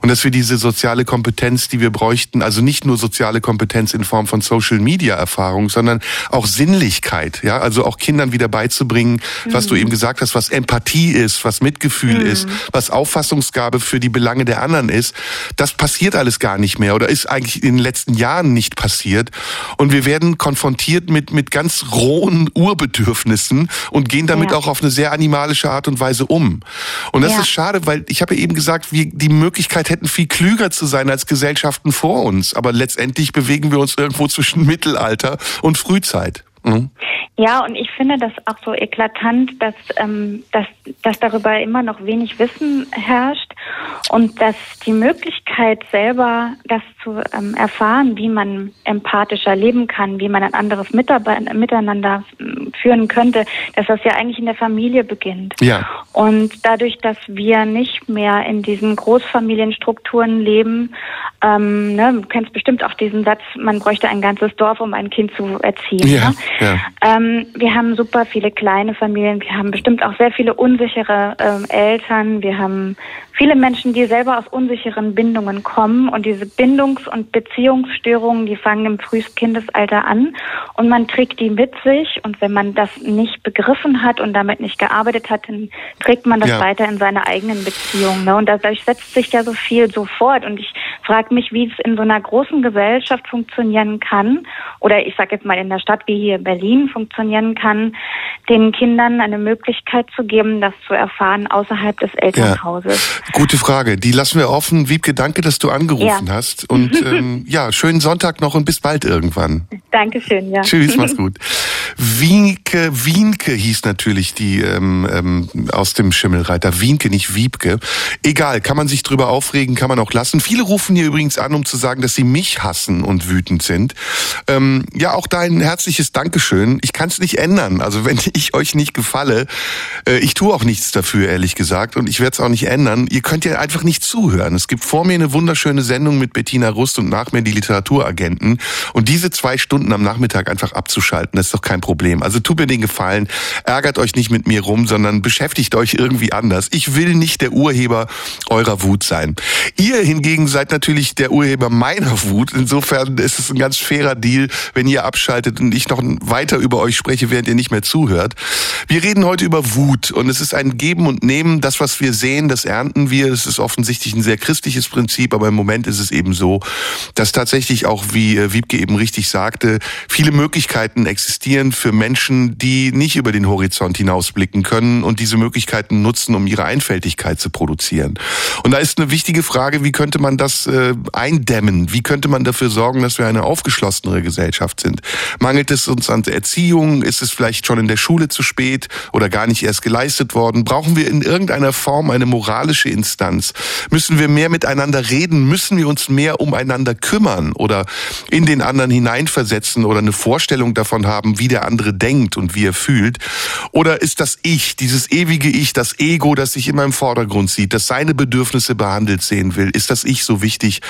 und dass wir diese soziale Kompetenz, die wir bräuchten, also nicht nur soziale Kompetenz in Form von Social Media Erfahrung, sondern auch Sinnlichkeit, ja, also auch Kindern wieder beizubringen, was du eben gesagt hast, was Empathie ist, was Mitgefühl ist, was Auffassungsgabe für die Belange der anderen ist, das passiert alles gar nicht mehr oder ist eigentlich in den letzten Jahren nicht passiert. Und wir werden konfrontiert mit mit ganz rohen Urbedürfnissen und gehen damit Ja. auch auf eine sehr animalische Art und Weise um. Und das Ja. ist schade, weil ich habe ja eben gesagt, wir die Möglichkeit hätten viel klüger zu sein als Gesellschaften vor uns, aber letztendlich bewegen wir uns irgendwo zwischen Mittelalter und Frühzeit. Mhm. Ja, und ich finde das auch so eklatant, dass, ähm, dass, dass darüber immer noch wenig Wissen herrscht und dass die Möglichkeit selber das zu ähm, erfahren, wie man empathischer leben kann, wie man ein anderes Miteinander ähm, führen könnte, dass das ja eigentlich in der Familie beginnt. Ja. Und dadurch, dass wir nicht mehr in diesen Großfamilienstrukturen leben, ähm, ne, du kennst bestimmt auch diesen Satz, man bräuchte ein ganzes Dorf, um ein Kind zu erziehen. Ja, ne? Ja. Ähm, wir haben super viele kleine Familien, wir haben bestimmt auch sehr viele unsichere ähm, Eltern, wir haben viele Menschen, die selber aus unsicheren Bindungen kommen und diese Bindungs- und Beziehungsstörungen, die fangen im frühesten Kindesalter an und man trägt die mit sich und wenn man das nicht begriffen hat und damit nicht gearbeitet hat, dann trägt man das Ja. weiter in seine eigenen Beziehungen. Ne? Und dadurch setzt sich ja so viel so fort und ich frage mich, wie es in so einer großen Gesellschaft funktionieren kann oder ich sage jetzt mal in der Stadt wie hier Berlin funktionieren kann, den Kindern eine Möglichkeit zu geben, das zu erfahren außerhalb des Elternhauses. Gute Frage. Die lassen wir offen. Wiebke, danke, dass du angerufen Ja. hast. Und [LAUGHS] ähm, ja, schönen Sonntag noch und bis bald irgendwann. Dankeschön, ja. Tschüss, mach's [LAUGHS] gut. Wienke, Wienke hieß natürlich die ähm, ähm, aus dem Schimmelreiter. Wienke, nicht Wiebke. Egal, kann man sich drüber aufregen, kann man auch lassen. Viele rufen hier übrigens an, um zu sagen, dass sie mich hassen und wütend sind. Ähm, ja, auch dein herzliches Dankeschön. Ich kann es nicht ändern. Also wenn [LAUGHS] ich euch nicht gefalle, äh, ich tue auch nichts dafür, ehrlich gesagt, und ich werde es auch nicht ändern. Ihr könnt ja einfach nicht zuhören. Es gibt vor mir eine wunderschöne Sendung mit Bettina Rust und nach mir die Literaturagenten. Und diese zwei Stunden am Nachmittag einfach abzuschalten, das ist doch kein Problem. Also tut mir den Gefallen, ärgert euch nicht mit mir rum, sondern beschäftigt euch irgendwie anders. Ich will nicht der Urheber eurer Wut sein. Ihr hingegen seid natürlich der Urheber meiner Wut. Insofern ist es ein ganz fairer Deal, wenn ihr abschaltet und ich noch weiter über euch spreche, während ihr nicht mehr zuhört. Wir reden heute über Wut und es ist ein Geben und Nehmen. Das, was wir sehen, das ernten wir. Es ist offensichtlich ein sehr christliches Prinzip, aber im Moment ist es eben so, dass tatsächlich auch, wie äh, Wiebke eben richtig sagte, viele Möglichkeiten existieren für Menschen, die nicht über den Horizont hinausblicken können und diese Möglichkeiten nutzen, um ihre Einfältigkeit zu produzieren. Und da ist eine wichtige Frage, wie könnte man das äh, eindämmen? Wie könnte man dafür sorgen, dass wir eine aufgeschlossenere Gesellschaft sind? Mangelt es uns an Erziehung? Ist es vielleicht schon in der Schule zu spät oder gar nicht erst geleistet worden? Brauchen wir in irgendeiner Form eine moralische Instanz? Müssen wir mehr miteinander reden? Müssen wir uns mehr umeinander kümmern oder in den anderen hineinversetzen oder eine Vorstellung davon haben, wie der andere denkt und wie er fühlt? Oder ist das Ich, dieses ewige Ich, das Ego, das sich immer im Vordergrund sieht, das seine Bedürfnisse behandelt sehen will? Ist das Ich so wichtig,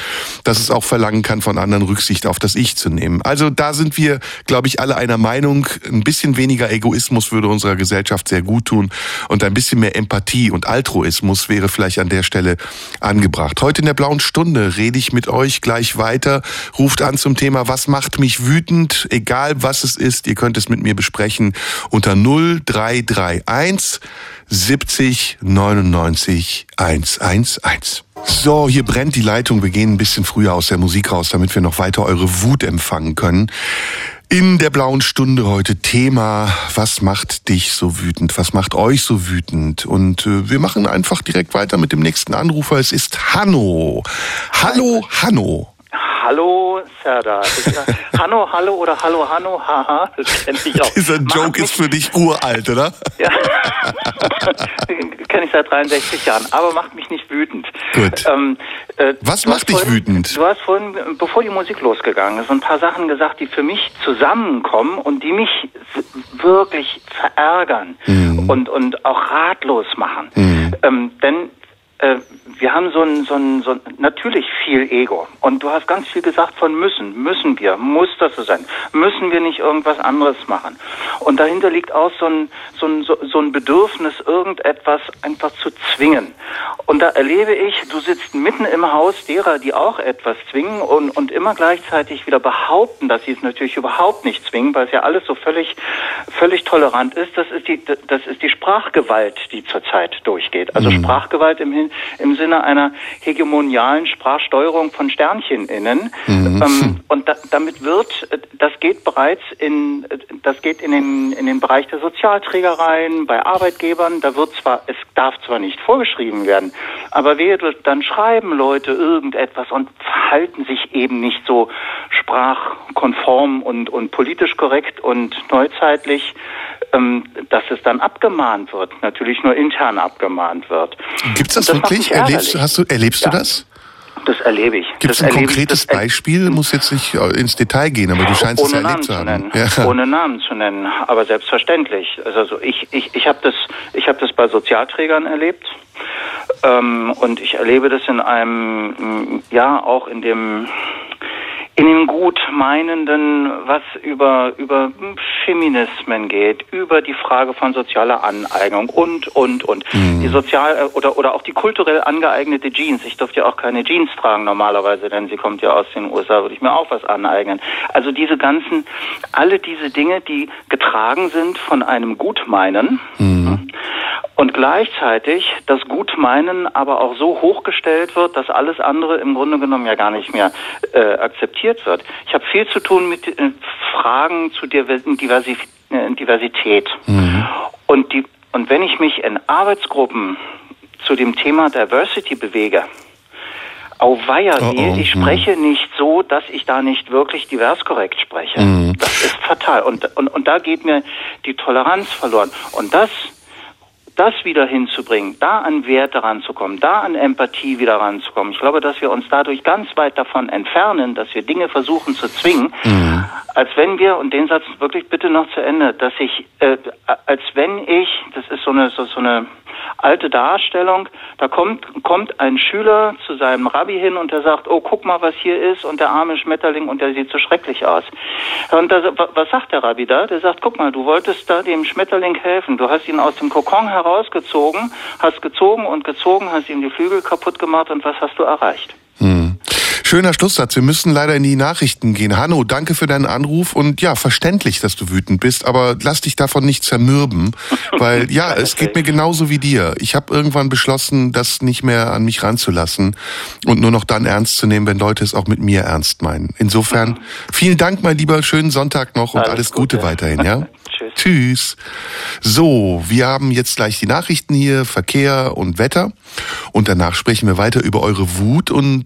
dass es auch verlangen kann, von anderen Rücksicht auf das Ich zu nehmen? Also da sind wir, glaube ich, alle einer Meinung. Ein bisschen weniger Egoismus würde unserer Gesellschaft sehr gut tun und ein bisschen mehr Empathie und Altruismus wäre vielleicht an der Stelle angebracht. Heute in der blauen Stunde rede ich mit euch gleich weiter. Ruft an zum Thema, was macht mich wütend? Egal was es ist, ihr könnt es mit mir besprechen unter 0331 70 99 111. So, hier brennt die Leitung. Wir gehen ein bisschen früher aus der Musik raus, damit wir noch weiter eure Wut empfangen können. In der blauen Stunde heute Thema, was macht dich so wütend? Was macht euch so wütend? Und äh, wir machen einfach direkt weiter mit dem nächsten Anrufer. Es ist Hanno. Hallo, Hanno. Hallo, Serda. [LAUGHS] Hanno, hallo oder Hallo, Hanno, haha, das kenne ich auch. Dieser Joke ist für dich uralt, oder? Ja. [LAUGHS] [LAUGHS] Kenne ich seit 63 Jahren, aber macht mich nicht wütend. Gut. Ähm, äh, Was macht dich vorhin, wütend? Du hast vorhin, bevor die Musik losgegangen ist, ein paar Sachen gesagt, die für mich zusammenkommen und die mich wirklich verärgern Mhm. und, und auch ratlos machen. Ähm, denn äh, wir haben so ein, so ein, so ein, natürlich viel Ego. Und du hast ganz viel gesagt von müssen. Müssen wir? Muss das so sein? Müssen wir nicht irgendwas anderes machen? Und dahinter liegt auch so ein, so ein, so, ein Bedürfnis, irgendetwas einfach zu zwingen. Und da erlebe ich, du sitzt mitten im Haus derer, die auch etwas zwingen und, und immer gleichzeitig wieder behaupten, dass sie es natürlich überhaupt nicht zwingen, weil es ja alles so völlig, völlig tolerant ist. Das ist die, das ist die Sprachgewalt, die zurzeit durchgeht. Also Sprachgewalt im, Hin- im Sinne Sinne einer hegemonialen Sprachsteuerung von Sternchen innen. Mhm. Ähm, und da, damit wird, das geht bereits in, das geht in den, in den Bereich der Sozialträgereien, bei Arbeitgebern. Da wird zwar, es darf zwar nicht vorgeschrieben werden, aber wehe, dann schreiben Leute irgendetwas und verhalten sich eben nicht so sprachkonform und, und politisch korrekt und neuzeitlich, ähm, dass es dann abgemahnt wird, natürlich nur intern abgemahnt wird. Gibt es das, das, wirklich? Erlebst, hast du, erlebst ja. du das? Das erlebe ich. Gibt es ein konkretes ich, Beispiel? Muss jetzt nicht äh, ins Detail gehen, aber du scheinst es erlebt zu haben. Zu ja. Ohne Namen zu nennen, aber selbstverständlich. Also ich, ich, ich habe das, ich habe das bei Sozialträgern erlebt ähm, und ich erlebe das in einem, ja auch in dem in dem Gutmeinenden, was über, über Feminismen geht, über die Frage von sozialer Aneignung und, und, und. Mhm. Die sozial, äh, oder, oder auch die kulturell angeeignete Jeans. Ich durfte ja auch keine Jeans tragen normalerweise, denn sie kommt ja aus den USA, würde ich mir auch was aneignen. Also diese ganzen, alle diese Dinge, die getragen sind von einem Gutmeinen, mhm. Und gleichzeitig das Gutmeinen aber auch so hochgestellt wird, dass alles andere im Grunde genommen ja gar nicht mehr äh, akzeptiert wird. Ich habe viel zu tun mit äh, Fragen zu Diversi äh, Diversität. Mhm. Und, die, und wenn ich mich in Arbeitsgruppen zu dem Thema Diversity bewege, Auweia, oh, oh, ich mhm. spreche mm. nicht so, dass ich da nicht wirklich divers korrekt spreche. Mm. Das ist fatal. Und, und, und da geht mir die Toleranz verloren. Und das das wieder hinzubringen, da an Werte ranzukommen, da an Empathie wieder ranzukommen. Ich glaube, dass wir uns dadurch ganz weit davon entfernen, dass wir Dinge versuchen zu zwingen, mhm. als wenn wir, und den Satz wirklich bitte noch zu Ende, dass ich, äh, als wenn ich, das ist so eine, so, so eine alte Darstellung, da kommt, kommt ein Schüler zu seinem Rabbi hin und der sagt, oh, guck mal, was hier ist und der arme Schmetterling und der sieht so schrecklich aus. Und da, was sagt der Rabbi da? Der sagt, guck mal, du wolltest da dem Schmetterling helfen. Du hast ihn aus dem Kokon herausgezogen, hast gezogen und gezogen, hast ihm die Flügel kaputt gemacht und was hast du erreicht? Hm. Schöner Schlusssatz. Wir müssen leider in die Nachrichten gehen. Hanno, danke für deinen Anruf und ja, verständlich, dass du wütend bist, aber lass dich davon nicht zermürben, [LAUGHS] weil ja, es geht mir genauso wie dir. Ich habe irgendwann beschlossen, das nicht mehr an mich ranzulassen und nur noch dann ernst zu nehmen, wenn Leute es auch mit mir ernst meinen. Insofern vielen Dank, mein lieber, schönen Sonntag noch und alles, alles Gute, Gute weiterhin, ja? [LAUGHS] Tschüss. So, wir haben jetzt gleich die Nachrichten hier, Verkehr und Wetter. Und danach sprechen wir weiter über eure Wut und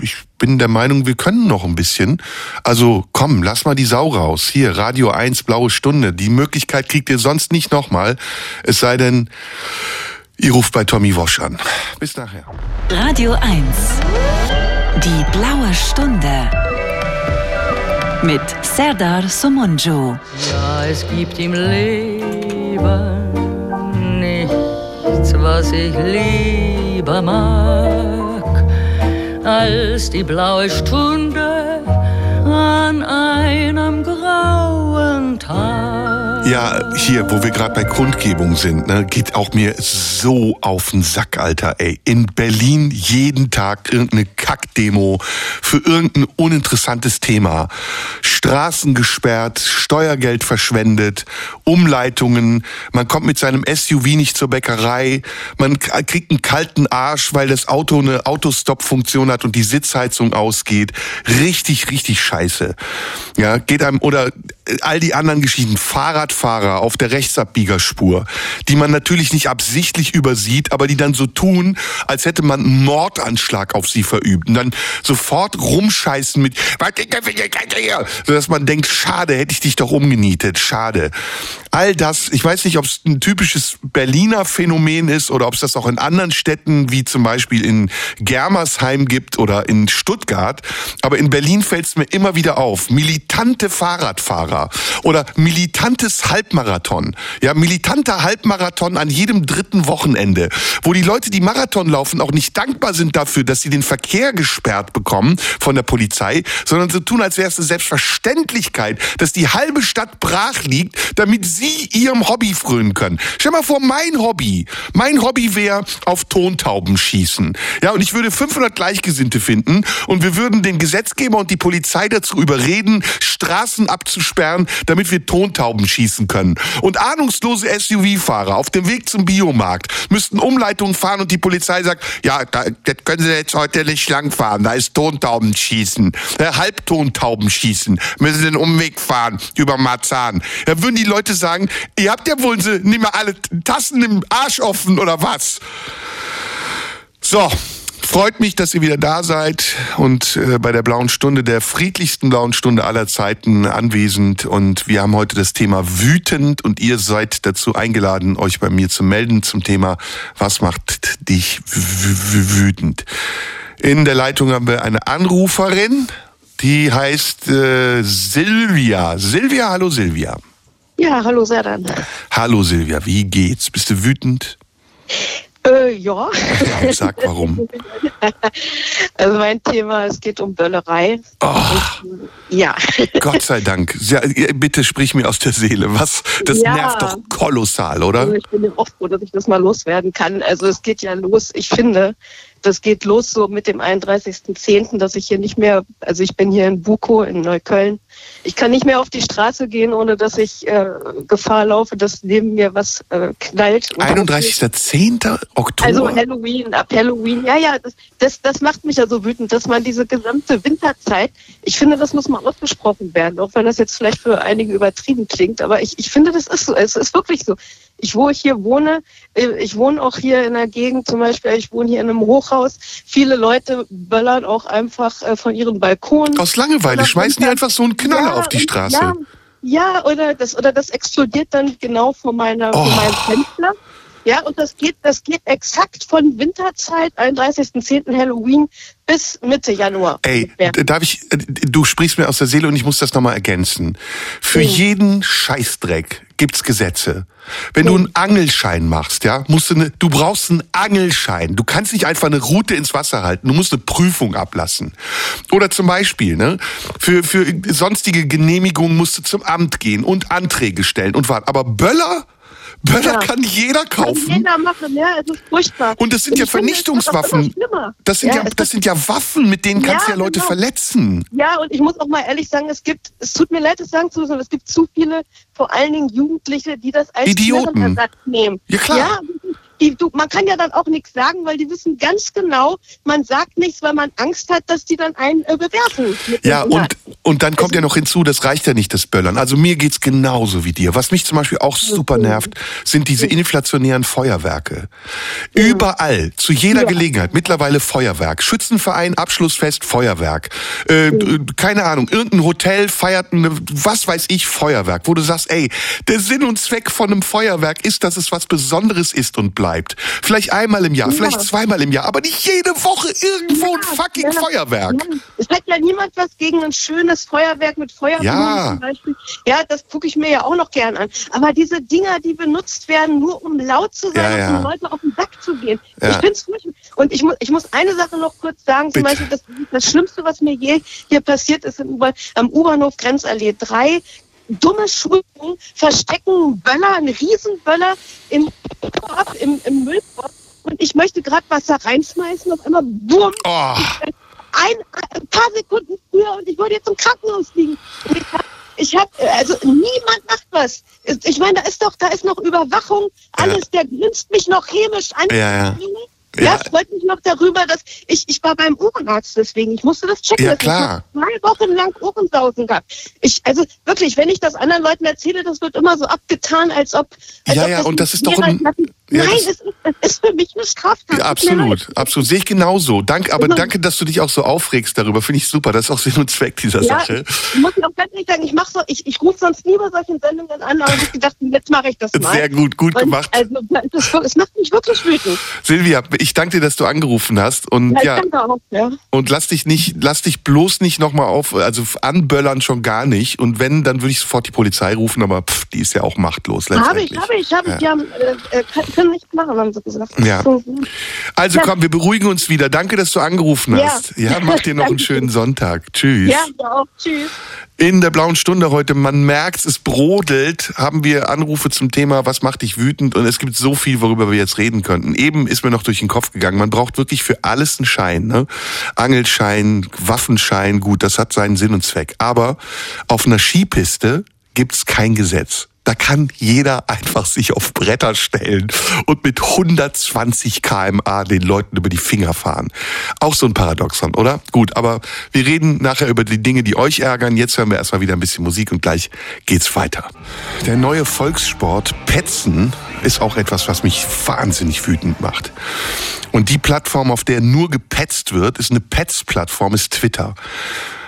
ich bin der Meinung, wir können noch ein bisschen. Also komm, lass mal die Sau raus. Hier, Radio 1, blaue Stunde. Die Möglichkeit kriegt ihr sonst nicht nochmal. Es sei denn, ihr ruft bei Tommy Wosch an. Bis nachher. Radio 1, die blaue Stunde mit Serdar Somunjo. Ja, es gibt im Leben nichts, was ich lieber mag, als die blaue Stunde an einem grauen Tag. Ja, hier, wo wir gerade bei Kundgebung sind, ne, geht auch mir so auf den Sack, Alter, ey. In Berlin jeden Tag irgendeine Kackdemo für irgendein uninteressantes Thema. Straßen gesperrt, Steuergeld verschwendet, Umleitungen, man kommt mit seinem SUV nicht zur Bäckerei, man kriegt einen kalten Arsch, weil das Auto eine Autostop-Funktion hat und die Sitzheizung ausgeht. Richtig, richtig scheiße. Ja, geht einem, oder all die anderen Geschichten, Fahrrad Radfahrer auf der Rechtsabbiegerspur, die man natürlich nicht absichtlich übersieht, aber die dann so tun, als hätte man einen Mordanschlag auf sie verübt und dann sofort rumscheißen mit, sodass man denkt, schade, hätte ich dich doch umgenietet, schade. All das, ich weiß nicht, ob es ein typisches Berliner Phänomen ist oder ob es das auch in anderen Städten wie zum Beispiel in Germersheim gibt oder in Stuttgart, aber in Berlin fällt es mir immer wieder auf. Militante Fahrradfahrer oder militantes Halbmarathon. Ja, militanter Halbmarathon an jedem dritten Wochenende, wo die Leute, die Marathon laufen, auch nicht dankbar sind dafür, dass sie den Verkehr gesperrt bekommen von der Polizei, sondern so tun, als wäre es eine Selbstverständlichkeit, dass die halbe Stadt brach liegt, damit Sie Ihrem Hobby frönen können. Stell mal vor, mein Hobby, mein Hobby wäre auf Tontauben schießen. Ja, und ich würde 500 Gleichgesinnte finden und wir würden den Gesetzgeber und die Polizei dazu überreden, Straßen abzusperren, damit wir Tontauben schießen können. Und ahnungslose SUV-Fahrer auf dem Weg zum Biomarkt müssten Umleitungen fahren und die Polizei sagt, ja, da, das können Sie jetzt heute nicht langfahren, da ist Tontauben schießen, äh, Halbtontauben schießen, müssen den Umweg fahren über Marzahn. Da würden die Leute sagen, ihr habt ja wohl nicht mehr alle Tassen im Arsch offen oder was? So, Freut mich, dass ihr wieder da seid und äh, bei der blauen Stunde, der friedlichsten blauen Stunde aller Zeiten anwesend. Und wir haben heute das Thema wütend und ihr seid dazu eingeladen, euch bei mir zu melden zum Thema, was macht dich wütend? In der Leitung haben wir eine Anruferin, die heißt äh, Silvia. Silvia, hallo Silvia. Ja, hallo Serdan. Hallo Silvia, wie geht's? Bist du wütend? Äh, ja. ja. Sag warum. [LAUGHS] Also mein Thema, es geht um Böllerei. Oh, ja. Gott sei Dank. Ja, bitte sprich mir aus der Seele. Was? Das Ja. nervt doch kolossal, oder? Also ich bin auch froh, dass ich das mal loswerden kann. Also es geht ja los, ich finde, das geht los so mit dem 31.10., dass ich hier nicht mehr, also ich bin hier in Buko in Neukölln. Ich kann nicht mehr auf die Straße gehen, ohne dass ich äh, Gefahr laufe, dass neben mir was äh, knallt. Und 31.10. Oktober. Also Halloween, ab Halloween, ja, ja, das, das, das macht mich ja so wütend, dass man diese gesamte Winterzeit, ich finde, das muss mal ausgesprochen werden, auch wenn das jetzt vielleicht für einige übertrieben klingt, aber ich, ich finde, das ist so, es ist wirklich so. Ich, wo ich hier wohne, äh, ich wohne auch hier in der Gegend zum Beispiel, ich wohne hier in einem Hochhaus, viele Leute böllern auch einfach äh, von ihren Balkonen. Aus Langeweile schmeißen die einfach so einen Knaller Ja, auf die Straße. Ja, ja, oder das oder das explodiert dann genau vor meiner Oh. vor meinem Fenster. Ja, und das geht das geht exakt von Winterzeit 31.10. Halloween bis Mitte Januar. Ey, darf ich, äh, du sprichst mir aus der Seele und ich muss das nochmal ergänzen. Für Mhm. jeden Scheißdreck gibt's Gesetze. Wenn du einen Angelschein machst, ja, musst du eine, du brauchst einen Angelschein. Du kannst nicht einfach eine Route ins Wasser halten. Du musst eine Prüfung ablassen. Oder zum Beispiel, ne, für, für sonstige Genehmigungen musst du zum Amt gehen und Anträge stellen und warten. Aber Böller, Böller Ja. kann jeder Kann kaufen. jeder machen, ja, es ist furchtbar. Und das sind ja auch immer Vernichtungswaffen. schlimmer. Das sind ja, es das sind ja Waffen, mit denen kannst du Ja, ja Leute genau. verletzen. Ja, und ich muss auch mal ehrlich sagen, es gibt, es tut mir leid, es sagen zu müssen, aber es gibt zu viele, vor allen Dingen Jugendliche, die das als Idioten. Nehmen. Ja, klar. Ja, die, du, man kann ja dann auch nichts sagen, weil die wissen ganz genau, man sagt nichts, weil man Angst hat, dass die dann einen äh, bewerfen. mit Ja, und, und dann kommt ja noch hinzu, das reicht ja nicht, das Böllern. Also mir geht's genauso wie dir. Was mich zum Beispiel auch super nervt, sind diese inflationären Feuerwerke. Überall, zu jeder Gelegenheit, mittlerweile Feuerwerk. Schützenverein, Abschlussfest, Feuerwerk. Äh, d- keine Ahnung, irgendein Hotel feiert, eine, was weiß ich, Feuerwerk, wo du sagst, ey, der Sinn und Zweck von einem Feuerwerk ist, dass es was Besonderes ist und bleibt. Vielleicht einmal im Jahr, vielleicht zweimal im Jahr, aber nicht jede Woche irgendwo ein fucking Ja, Feuerwerk. Ja, es hat ja niemand was gegen ein schönes Feuerwerk mit Feuerblumen Ja. zum Beispiel. Ja, das gucke ich mir ja auch noch gern an. Aber diese Dinger, die benutzt werden, nur um laut zu sein Ja, ja. und um Leute auf den Sack zu gehen. Ja. Ich find's furchtbar. Und ich, mu ich muss eine Sache noch kurz sagen. Zum Bitte. Beispiel, das, das Schlimmste, was mir je hier passiert ist, im am U-Bahnhof Grenzallee. Drei dumme Schulungen verstecken Böller, einen Riesenböller im Korb, im, im Müllkorb. Und ich möchte gerade was da reinschmeißen. Auf einmal, bumm, Oh. ein, ein paar Sekunden früher und ich würde jetzt im Krankenhaus liegen. Ich hab, ich hab, also niemand macht was. Ich meine, da ist doch, da ist noch Überwachung, alles, der grinst mich noch hämisch an. Ja, ja. Ja, Ja. freut mich noch darüber, dass ich, ich war beim Ohrenarzt deswegen. Ich musste das checken. Ja, dass klar. Ich zwei Wochen lang Ohrensausen gehabt. Ich, also wirklich, wenn ich das anderen Leuten erzähle, das wird immer so abgetan, als ob. Als Ja, ob ja, und das ist doch ein- ja, Nein, das- es, ist, für mich eine Straftat. Ja, absolut, absolut. Sehe ich genauso. Danke, aber Immer. danke, dass du dich auch so aufregst darüber. Finde ich super. Das ist auch Sinn und Zweck dieser Ja, Sache. ich muss auch ganz ehrlich sagen, ich mache so, ich, ich rufe sonst nie bei solchen Sendungen an, aber ich gedacht, jetzt mache ich das mal. Sehr gut, gut Und gemacht. Also, das, es macht mich wirklich wütend. Silvia, ich danke dir, dass du angerufen hast und Ja, ich ja, danke auch. Ja. und lass dich nicht, lass dich bloß nicht nochmal auf, also anböllern schon gar nicht. Und wenn, dann würde ich sofort die Polizei rufen, aber pff, die ist ja auch machtlos Habe ich, habe ich, habe ich. Die haben, äh, äh, nicht machen, haben sie gesagt. Ja. Also komm, wir beruhigen uns wieder. Danke, dass du angerufen hast. Ja, ja mach dir noch einen [LAUGHS] schönen Sonntag. Tschüss. Ja, auch. Tschüss. In der blauen Stunde heute, man merkt, es brodelt, haben wir Anrufe zum Thema, was macht dich wütend? Und es gibt so viel, worüber wir jetzt reden könnten. Eben ist mir noch durch den Kopf gegangen, man braucht wirklich für alles einen Schein. Ne? Angelschein, Waffenschein, gut, das hat seinen Sinn und Zweck. Aber auf einer Skipiste gibt's kein Gesetz. Da kann jeder einfach sich auf Bretter stellen und mit 120 kmh den Leuten über die Finger fahren. Auch so ein Paradoxon, oder? Gut, aber wir reden nachher über die Dinge, die euch ärgern. Jetzt hören wir erstmal wieder ein bisschen Musik und gleich geht's weiter. Der neue Volkssport Petzen ist auch etwas, was mich wahnsinnig wütend macht. Und die Plattform, auf der nur gepetzt wird, ist eine Petz-Plattform, ist Twitter.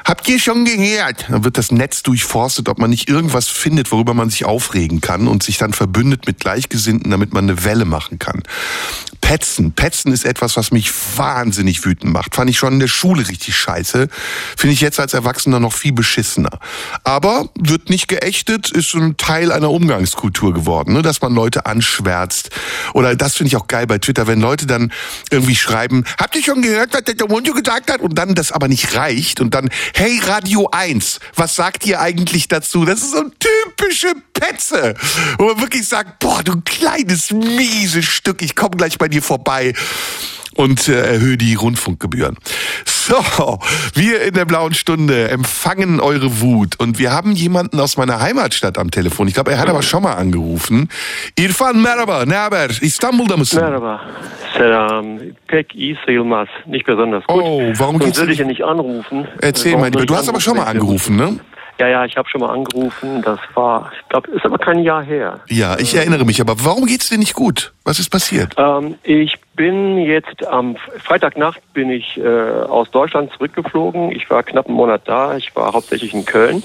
Habt ihr schon gehört? Dann wird das Netz durchforstet, ob man nicht irgendwas findet, worüber man sich aufregen kann und sich dann verbündet mit Gleichgesinnten, damit man eine Welle machen kann. Petzen. Petzen ist etwas, was mich wahnsinnig wütend macht. Fand ich schon in der Schule richtig scheiße. Finde ich jetzt als Erwachsener noch viel beschissener. Aber wird nicht geächtet, ist ein Teil einer Umgangskultur geworden, ne? dass man Leute anschwärzt. Oder das finde ich auch geil bei Twitter, wenn Leute dann irgendwie schreiben, habt ihr schon gehört, was der Domundio gesagt hat? Und dann das aber nicht reicht und dann, hey Radio 1, was sagt ihr eigentlich dazu? Das ist so ein typische Petze, wo man wirklich sagt, boah, du kleines mieses Stück, ich komme gleich bei dir vorbei und äh, erhöhe die Rundfunkgebühren. So, wir in der blauen Stunde empfangen eure Wut und wir haben jemanden aus meiner Heimatstadt am Telefon. Ich glaube, er hat aber schon mal angerufen. Irfan merhaba, ne haber? İstanbul'da mısın? Merhaba. Selam. Pek iyi sayılmaz. Nicht besonders gut. Oh, warum geht's Sonst würde ich ja nicht anrufen. Erzähl mal, du hast aber schon mal angerufen, ne? Ja, ja, ich habe schon mal angerufen. Das war, ich glaube, ist aber kein Jahr her. Ja, ich erinnere mich. Aber warum geht's dir nicht gut? Was ist passiert? Ähm, ich bin jetzt am Freitagnacht bin ich äh, aus Deutschland zurückgeflogen. Ich war knapp einen Monat da. Ich war hauptsächlich in Köln.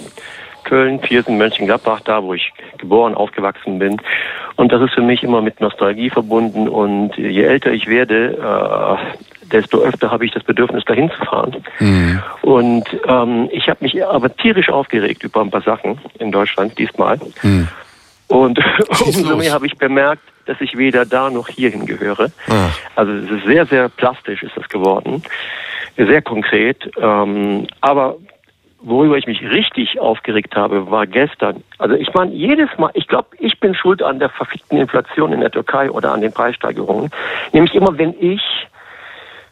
Köln, Viersen, Mönchengladbach, da wo ich geboren, aufgewachsen bin. Und das ist für mich immer mit Nostalgie verbunden. Und je älter ich werde, äh, desto öfter habe ich das Bedürfnis, dahin zu fahren. Mhm. Und ähm, ich habe mich aber tierisch aufgeregt über ein paar Sachen in Deutschland diesmal. Mhm. Und umso mehr habe ich bemerkt, dass ich weder da noch hierhin gehöre. Ah. Also es ist sehr, sehr plastisch ist das geworden, sehr konkret. Ähm, aber worüber ich mich richtig aufgeregt habe, war gestern. Also ich meine, jedes Mal, ich glaube, ich bin schuld an der verfickten Inflation in der Türkei oder an den Preissteigerungen. Nämlich immer, wenn ich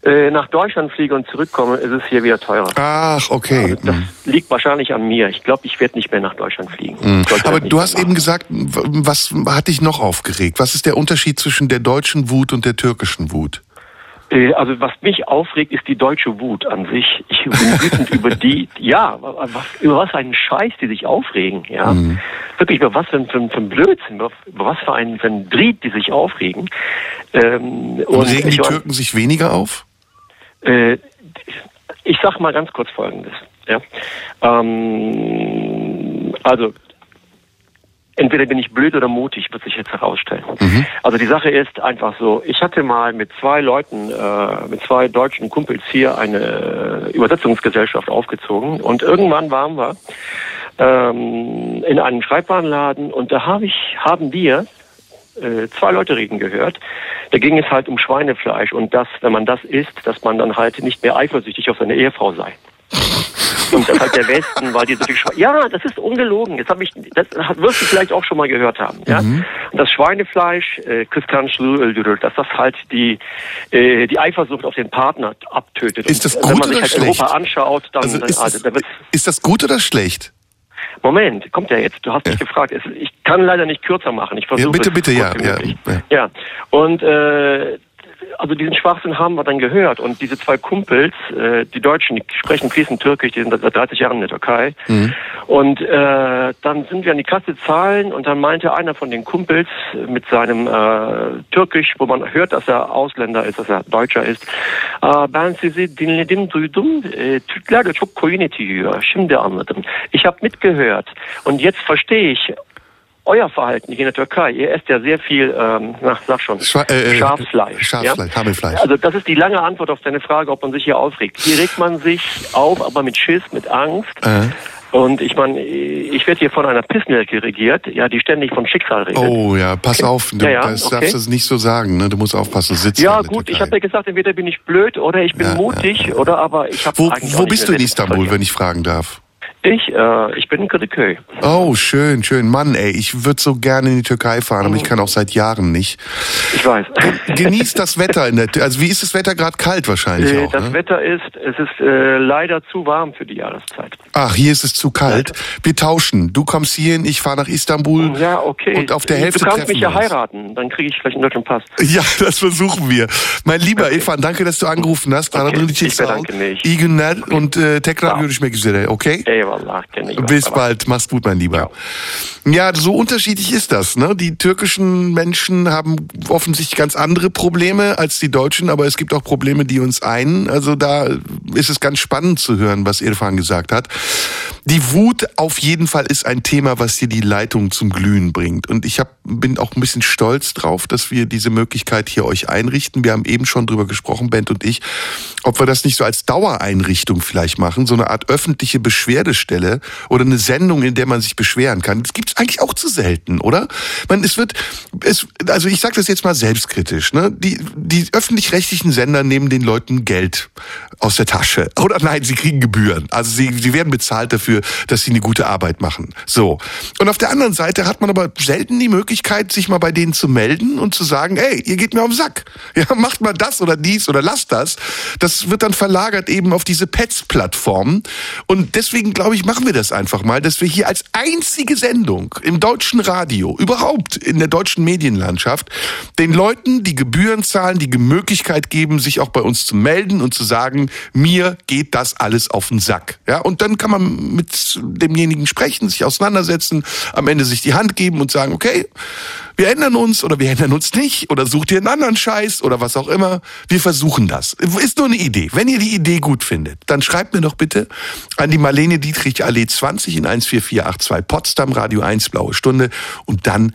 äh, nach Deutschland fliege und zurückkomme, ist es hier wieder teurer. Ach, okay. Also das mhm. liegt wahrscheinlich an mir. Ich glaube, ich werde nicht mehr nach Deutschland fliegen. Mhm. Aber du hast eben gesagt, was hat dich noch aufgeregt? Was ist der Unterschied zwischen der deutschen Wut und der türkischen Wut? Äh, also was mich aufregt, ist die deutsche Wut an sich. Ich bin wütend über die, ja, was, über was einen Scheiß die sich aufregen, ja. Mhm. Wirklich über was für ein, für ein Blödsinn, über, was für ein, für ein Dried die sich aufregen. Ähm, und, und regen die Türken sich weniger auf? Äh, ich sag mal ganz kurz Folgendes. Ja? Ähm, also entweder bin ich blöd oder mutig, wird sich jetzt herausstellen. Mhm. Also die Sache ist einfach so, ich hatte mal mit zwei Leuten, äh, mit zwei deutschen Kumpels hier eine Übersetzungsgesellschaft aufgezogen und irgendwann waren wir ähm, in einem Schreibwarenladen und da hab ich, haben wir äh, zwei Leute reden gehört. Da ging es halt um Schweinefleisch und das, wenn man das isst, dass man dann halt nicht mehr eifersüchtig auf seine Ehefrau sei. Und das hat der Westen, weil die so viel Schweine. Ja, das ist ungelogen. Das habe ich, das wirst du vielleicht auch schon mal gehört haben. Ja? Mhm. Und das Schweinefleisch, äh, dass das halt die äh, die Eifersucht auf den Partner abtötet. Ist das gut wenn man sich halt schlecht? Europa anschaut, dann, also ist, also, das, ist das gut oder schlecht? Moment, kommt ja jetzt. Du hast mich gefragt. Ich kann leider nicht kürzer machen. Ich versuche. Ja, bitte, bitte, ja, ja, ja. Ja. Und äh, also diesen Schwachsinn haben wir dann gehört. Und diese zwei Kumpels, äh, die Deutschen, die sprechen fließend Türkisch, die sind seit 30 Jahren in der Türkei. Mhm. Und äh, dann sind wir an die Kasse zahlen und dann meinte einer von den Kumpels mit seinem äh, Türkisch, wo man hört, dass er Ausländer ist, dass er Deutscher ist. Ben sizi dinledim, duydum. Türkler de çok koyun eti yiyor. Şimdi anladım. Ich habe mitgehört. Und jetzt verstehe ich, euer Verhalten hier in der Türkei. Ihr esst ja sehr viel, ähm, na, sag schon, Schwa äh, äh Schafsfleisch. Schafsfleisch, ja? Hammelfleisch. Also das ist die lange Antwort auf deine Frage, ob man sich hier aufregt. Hier regt man sich auf, aber mit Schiss, mit Angst. Äh. Und ich meine, ich werde hier von einer Pissnelke regiert, ja, die ständig von Schicksal redet. Oh ja, pass okay. auf, du ja, ja, das okay. darfst du nicht so sagen, ne? Du musst aufpassen, sitzt Ja gut, ich habe ja gesagt, entweder bin ich blöd oder ich bin Ja, mutig oder aber ich habe Wo, wo bist du in Istanbul, wenn ich fragen darf? Ich, äh, ich bin in Kadıköy. Oh, schön, schön. Mann, ey, ich würde so gerne in die Türkei fahren, aber ich kann auch seit Jahren nicht. Ich weiß. Genießt das Wetter in der Tür. Also wie ist das Wetter gerade kalt wahrscheinlich Äh, auch, das ne? Wetter ist, es ist äh, leider zu warm für die Jahreszeit. Ach, hier ist es zu kalt. Wir tauschen. Du kommst hierhin, ich fahre nach Istanbul. Ja, okay. Und auf der Hälfte du kannst mich ja heiraten, dann kriege ich vielleicht einen deutschen Pass. Ja, [LAUGHS] das versuchen wir. Mein lieber Irfan, danke, dass du angerufen hast. Okay, ich bedanke mich. Und äh, tekrar görüşmek üzere, okay? Eyvallah. Bis bald, mach's gut, mein Lieber. Ja, so unterschiedlich ist das. Ne? Die türkischen Menschen haben offensichtlich ganz andere Probleme als die Deutschen, aber es gibt auch Probleme, die uns einen. Also da ist es ganz spannend zu hören, was Irfan gesagt hat. Die Wut auf jeden Fall ist ein Thema, was dir die Leitung zum Glühen bringt. Und ich hab, bin auch ein bisschen stolz drauf, dass wir diese Möglichkeit hier euch einrichten. Wir haben eben schon drüber gesprochen, Bent und ich, ob wir das nicht so als Dauereinrichtung vielleicht machen, so eine Art öffentliche Beschwerdestelle oder eine Sendung, in der man sich beschweren kann. Das gibt's eigentlich auch zu selten, oder? Man, es wird, es, also ich sage das jetzt mal selbstkritisch, ne? Die, die öffentlich-rechtlichen Sender nehmen den Leuten Geld aus der Tasche. Oder nein, sie kriegen Gebühren. Also sie, sie werden bezahlt dafür, dass sie eine gute Arbeit machen. So. Und auf der anderen Seite hat man aber selten die Möglichkeit, sich mal bei denen zu melden und zu sagen, ey, ihr geht mir auf den Sack. Ja, [LAUGHS] macht mal das oder dies oder lasst das. Das wird dann verlagert eben auf diese Pets-Plattformen. Und deswegen, glaube ich, machen wir das einfach mal, dass wir hier als einzige Sendung im deutschen Radio, überhaupt in der deutschen Medienlandschaft, den Leuten, die Gebühren zahlen, die Möglichkeit geben, sich auch bei uns zu melden und zu sagen, mir geht das alles auf den Sack. Ja, und dann kann man mit demjenigen sprechen, sich auseinandersetzen, am Ende sich die Hand geben und sagen, okay, wir ändern uns oder wir ändern uns nicht oder sucht ihr einen anderen Scheiß oder was auch immer. Wir versuchen das. Ist nur eine Idee. Wenn ihr die Idee gut findet, dann schreibt mir doch bitte an die Marlene Dietrich Allee 20 in 14482 Potsdam Radio 1 Blaue Stunde und dann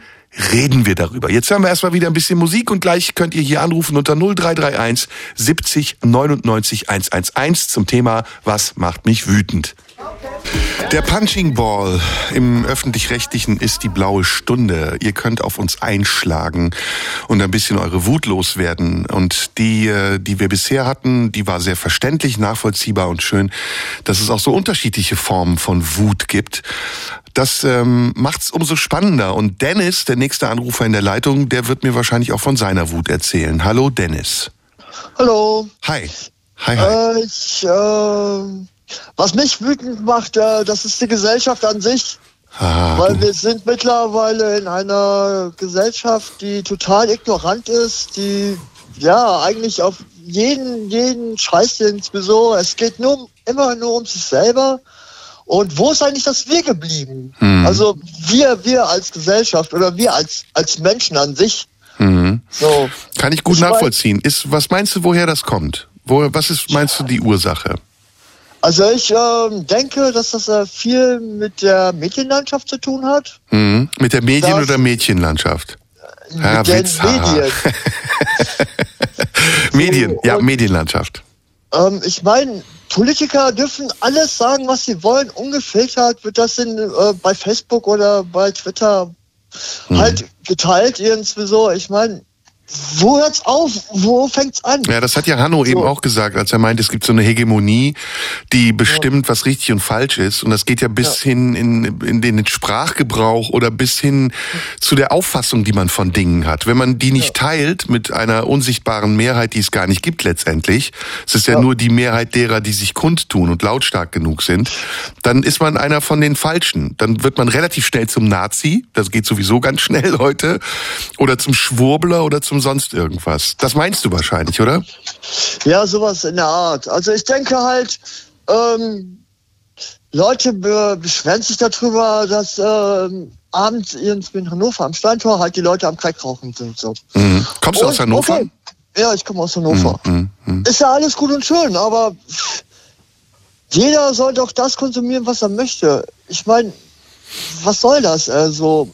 reden wir darüber. Jetzt hören wir erstmal wieder ein bisschen Musik und gleich könnt ihr hier anrufen unter 0331 70 99 111 zum Thema Was macht mich wütend? Der Punching Ball im öffentlich-rechtlichen ist die blaue Stunde. Ihr könnt auf uns einschlagen und ein bisschen eure Wut loswerden. Und die, äh, die wir bisher hatten, die war sehr verständlich, nachvollziehbar und schön, dass es auch so unterschiedliche Formen von Wut gibt. Das ähm, macht's umso spannender. Und Dennis, der nächste Anrufer in der Leitung, der wird mir wahrscheinlich auch von seiner Wut erzählen. Hallo Dennis. Hallo. Hi. Hi, hi. Äh, ich, äh, was mich wütend macht, äh, das ist die Gesellschaft an sich. Ah, weil du- wir sind mittlerweile in einer Gesellschaft, die total ignorant ist, die ja eigentlich auf jeden, jeden Scheiß den sowieso. Es geht nur immer nur um sich selber. Und wo ist eigentlich das Wir geblieben? Hm. Also wir, wir als Gesellschaft oder wir als, als Menschen an sich. Mhm. So. Kann ich gut Ich nachvollziehen. Ist, was meinst du, woher das kommt? Wo, was ist, meinst du, die Ursache? Also ich ähm, denke, dass das äh, viel mit der Medienlandschaft zu tun hat. Mhm. Mit der Medien- Das- oder Mädchenlandschaft? Mit den Witz. Medien. [LAUGHS] Medien, ja, und- Medienlandschaft. ähm, ich meine, Politiker dürfen alles sagen, was sie wollen. Ungefiltert wird das in, äh, bei Facebook oder bei Twitter Mhm. halt geteilt irgendwie so. Ich meine, wo hört's auf? Wo fängt's an? Ja, das hat ja Hanno eben auch gesagt, als er meinte, es gibt so eine Hegemonie, die bestimmt, was richtig und falsch ist. Und das geht ja bis hin in, in den Sprachgebrauch oder bis hin zu der Auffassung, die man von Dingen hat. Wenn man die nicht teilt mit einer unsichtbaren Mehrheit, die es gar nicht gibt letztendlich, es ist ja, nur die Mehrheit derer, die sich kundtun und lautstark genug sind, dann ist man einer von den Falschen. Dann wird man relativ schnell zum Nazi, das geht sowieso ganz schnell [LAUGHS] heute, oder zum Schwurbler oder zum sonst irgendwas. Das meinst du wahrscheinlich, oder? Ja, sowas in der Art. Also ich denke halt, ähm, Leute be beschweren sich darüber, dass ähm, abends irgendwie in Hannover am Steintor halt die Leute am Crack rauchen sind. So. Mhm. Kommst du aus Und, Hannover? Okay. Ja, ich komme aus Hannover. Mhm, mhm. Ist ja alles gut und schön, aber jeder soll doch das konsumieren, was er möchte. Ich meine, was soll das? Also,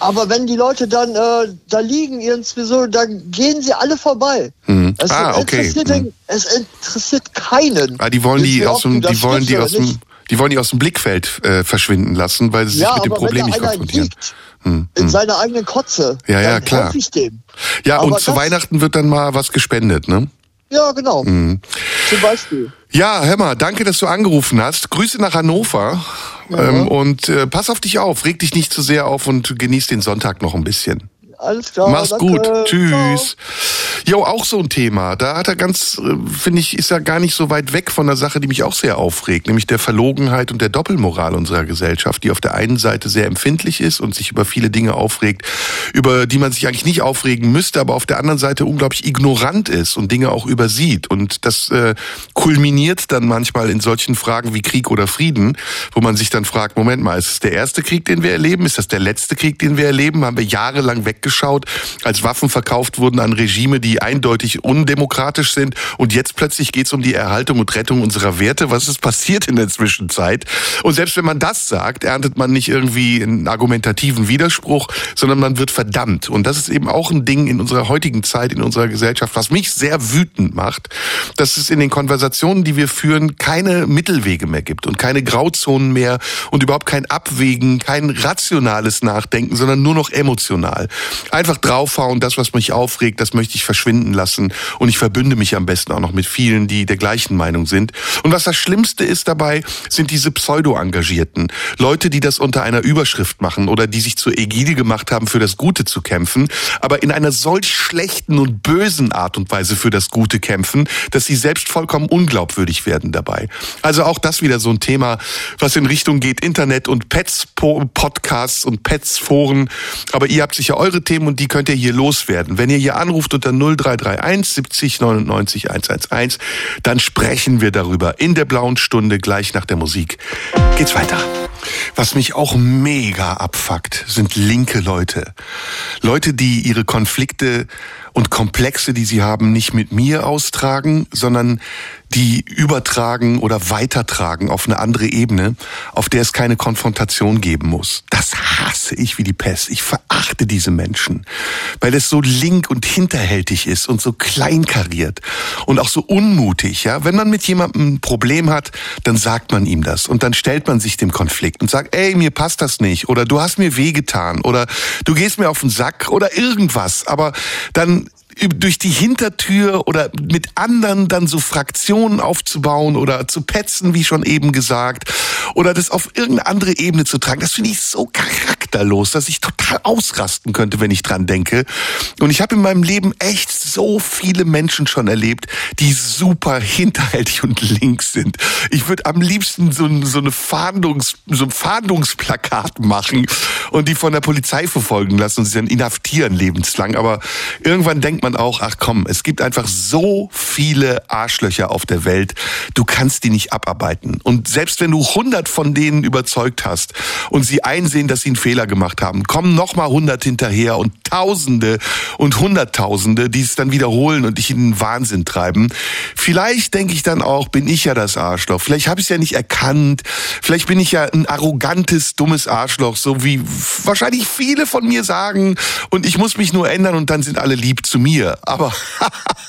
aber wenn die Leute dann äh, da liegen irgendwie so, dann gehen sie alle vorbei. Mhm. Es, Ah, okay. interessiert den, es interessiert keinen. Ah, die wollen die aus dem, die wollen die aus dem. Die wollen die aus dem Blickfeld äh, verschwinden lassen, weil sie ja, sich mit dem Problem nicht konfrontieren. Hm, in hm. seiner eigenen Kotze, Ja, ja, klar. Ja, aber und zu Weihnachten wird dann mal was gespendet, ne? Ja, genau. Mhm. Zum Beispiel. Ja, hör mal, danke, dass du angerufen hast. Grüße nach Hannover. Ähm, und äh, pass auf dich auf, reg dich nicht zu sehr auf und genieß den Sonntag noch ein bisschen. Alles klar. Mach's danke. gut. Tschüss. Jo, auch so ein Thema. Da hat er ganz, äh, finde ich, ist er gar nicht so weit weg von der Sache, die mich auch sehr aufregt, nämlich der Verlogenheit und der Doppelmoral unserer Gesellschaft, die auf der einen Seite sehr empfindlich ist und sich über viele Dinge aufregt, über die man sich eigentlich nicht aufregen müsste, aber auf der anderen Seite unglaublich ignorant ist und Dinge auch übersieht. Und das äh, kulminiert dann manchmal in solchen Fragen wie Krieg oder Frieden, wo man sich dann fragt, Moment mal, ist es der erste Krieg, den wir erleben? Ist das der letzte Krieg, den wir erleben? Haben wir jahrelang weggeschaut, als Waffen verkauft wurden an Regime, die eindeutig undemokratisch sind und jetzt plötzlich geht es um die Erhaltung und Rettung unserer Werte. Was ist passiert in der Zwischenzeit? Und selbst wenn man das sagt, erntet man nicht irgendwie einen argumentativen Widerspruch, sondern man wird verdammt. Und das ist eben auch ein Ding in unserer heutigen Zeit, in unserer Gesellschaft, was mich sehr wütend macht, dass es in den Konversationen, die wir führen, keine Mittelwege mehr gibt und keine Grauzonen mehr und überhaupt kein Abwägen, kein rationales Nachdenken, sondern nur noch emotional. Einfach draufhauen, das, was mich aufregt, das möchte ich verschwinden lassen und ich verbünde mich am besten auch noch mit vielen, die der gleichen Meinung sind. Und was das Schlimmste ist dabei, sind diese Pseudo-Engagierten. Leute, die das unter einer Überschrift machen oder die sich zur Ägide gemacht haben, für das Gute zu kämpfen, aber in einer solch schlechten und bösen Art und Weise für das Gute kämpfen, dass sie selbst vollkommen unglaubwürdig werden dabei. Also auch das wieder so ein Thema, was in Richtung geht Internet und Pets-Podcasts und Pets-Foren. Aber ihr habt sicher eure Themen und die könnt ihr hier loswerden. Wenn ihr hier anruft unter 0331 70 99 111, dann sprechen wir darüber in der blauen Stunde gleich nach der Musik. Geht's weiter. Was mich auch mega abfuckt, sind linke Leute. Leute, die ihre Konflikte und Komplexe, die sie haben, nicht mit mir austragen, sondern die übertragen oder weitertragen auf eine andere Ebene, auf der es keine Konfrontation geben muss. Das hasse ich wie die Pest. Ich verachte diese Menschen, weil es so link und hinterhältig ist und so kleinkariert und auch so unmutig. Ja, wenn man mit jemandem ein Problem hat, dann sagt man ihm das und dann stellt man sich dem Konflikt und sagt, ey, mir passt das nicht oder du hast mir wehgetan oder du gehst mir auf den Sack oder irgendwas. Aber dann durch die Hintertür oder mit anderen dann so Fraktionen aufzubauen oder zu petzen, wie schon eben gesagt, oder das auf irgendeine andere Ebene zu tragen, das finde ich so charakterlos, dass ich total ausrasten könnte, wenn ich dran denke. Und ich habe in meinem Leben echt so viele Menschen schon erlebt, die super hinterhältig und links sind. Ich würde am liebsten so, so eine Fahndungs, so ein Fahndungsplakat machen und die von der Polizei verfolgen lassen und sie dann inhaftieren lebenslang. Aber irgendwann denkt man auch, ach komm, es gibt einfach so viele Arschlöcher auf der Welt, du kannst die nicht abarbeiten. Und selbst wenn du hundert von denen überzeugt hast und sie einsehen, dass sie einen Fehler gemacht haben, kommen noch mal hundert hinterher und Tausende und Hunderttausende, die es dann wiederholen und dich in den Wahnsinn treiben. Vielleicht denke ich dann auch, bin ich ja das Arschloch. Vielleicht habe ich es ja nicht erkannt. Vielleicht bin ich ja ein arrogantes, dummes Arschloch, so wie wahrscheinlich viele von mir sagen. Und ich muss mich nur ändern und dann sind alle lieb zu mir. Aber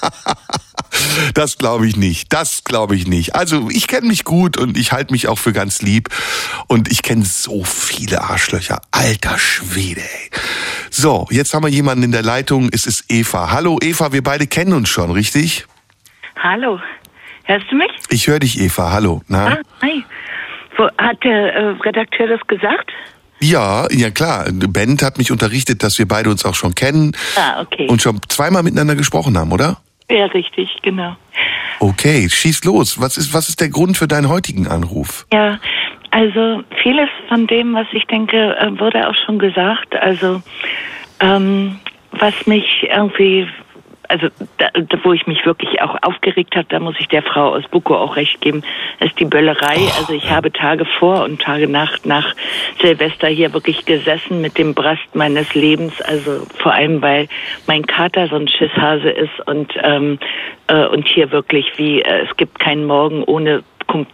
[LAUGHS] [LAUGHS] das glaube ich nicht. Das glaube ich nicht. Also ich kenne mich gut und ich halte mich auch für ganz lieb. Und ich kenne so viele Arschlöcher. Alter Schwede, ey. So, jetzt haben wir jemanden in der Leitung. Es ist Eva. Hallo Eva, wir beide kennen uns schon, richtig? Hallo, hörst du mich? Ich höre dich, Eva. Hallo. Na? Ah, hi. Wo, hat der äh, Redakteur das gesagt? Ja, ja klar. Bent hat mich unterrichtet, dass wir beide uns auch schon kennen Ah, okay. und schon zweimal miteinander gesprochen haben, oder? Ja, richtig, genau. Okay, schieß los. Was ist, was ist der Grund für deinen heutigen Anruf? Ja, also vieles von dem, was ich denke, äh, wurde auch schon gesagt. Also ähm, was mich irgendwie, also da, da, wo ich mich wirklich auch aufgeregt habe, da muss ich der Frau aus Buko auch recht geben, ist die Böllerei. also ich habe Tage vor und Tage nach nach Silvester hier wirklich gesessen mit dem Brast meines Lebens. Also vor allem, weil mein Kater so ein Schisshase ist und ähm, äh, und hier wirklich wie äh, es gibt keinen Morgen ohne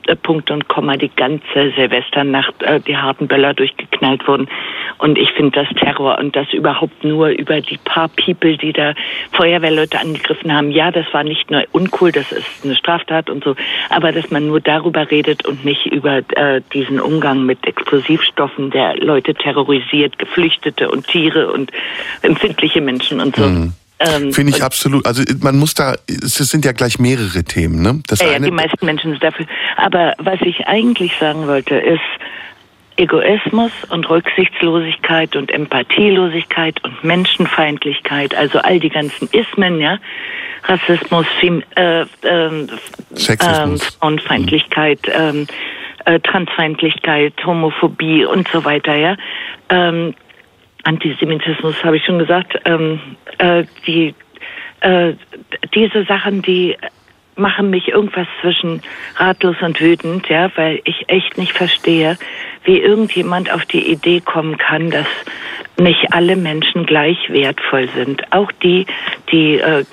äh, Punkt und Komma die ganze Silvesternacht äh, die harten Böller durchgeknallt wurden. Und ich finde das Terror und das überhaupt nur über die paar People, die da Feuerwehrleute angegriffen haben. Ja, das war nicht nur uncool, das ist eine Straftat und so, aber dass man nur darüber redet und nicht über äh, diesen Umgang mit Explosivstoffen, der Leute terrorisiert, Geflüchtete und Tiere und empfindliche Menschen und so. Mhm. Ähm, Finde ich absolut. Also man muss da, es sind ja gleich mehrere Themen, ne? Das ja, eine, ja, die meisten Menschen sind dafür. Aber was ich eigentlich sagen wollte, ist Egoismus und Rücksichtslosigkeit und Empathielosigkeit und Menschenfeindlichkeit, also all die ganzen Ismen, ja, Rassismus, Fem äh, äh, Sexismus. Äh, Frauenfeindlichkeit, mhm. äh, Transfeindlichkeit, Homophobie und so weiter, ja. Ähm, Antisemitismus habe ich schon gesagt. Ähm, äh, die, äh, diese Sachen, die machen mich irgendwas zwischen ratlos und wütend, ja, weil ich echt nicht verstehe, wie irgendjemand auf die Idee kommen kann, dass nicht alle Menschen gleich wertvoll sind. Auch die, die äh,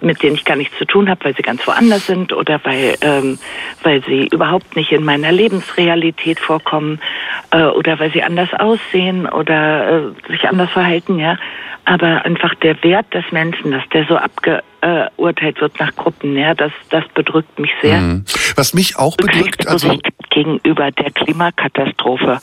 mit denen ich gar nichts zu tun habe, weil sie ganz woanders sind oder weil ähm, weil sie überhaupt nicht in meiner Lebensrealität vorkommen äh, oder weil sie anders aussehen oder äh, sich anders verhalten, ja. Aber einfach der Wert des Menschen, dass der so abgeurteilt wird nach Gruppen, ja, das, das bedrückt mich sehr. Mhm. Was mich auch bedrückt, also gegenüber der Klimakatastrophe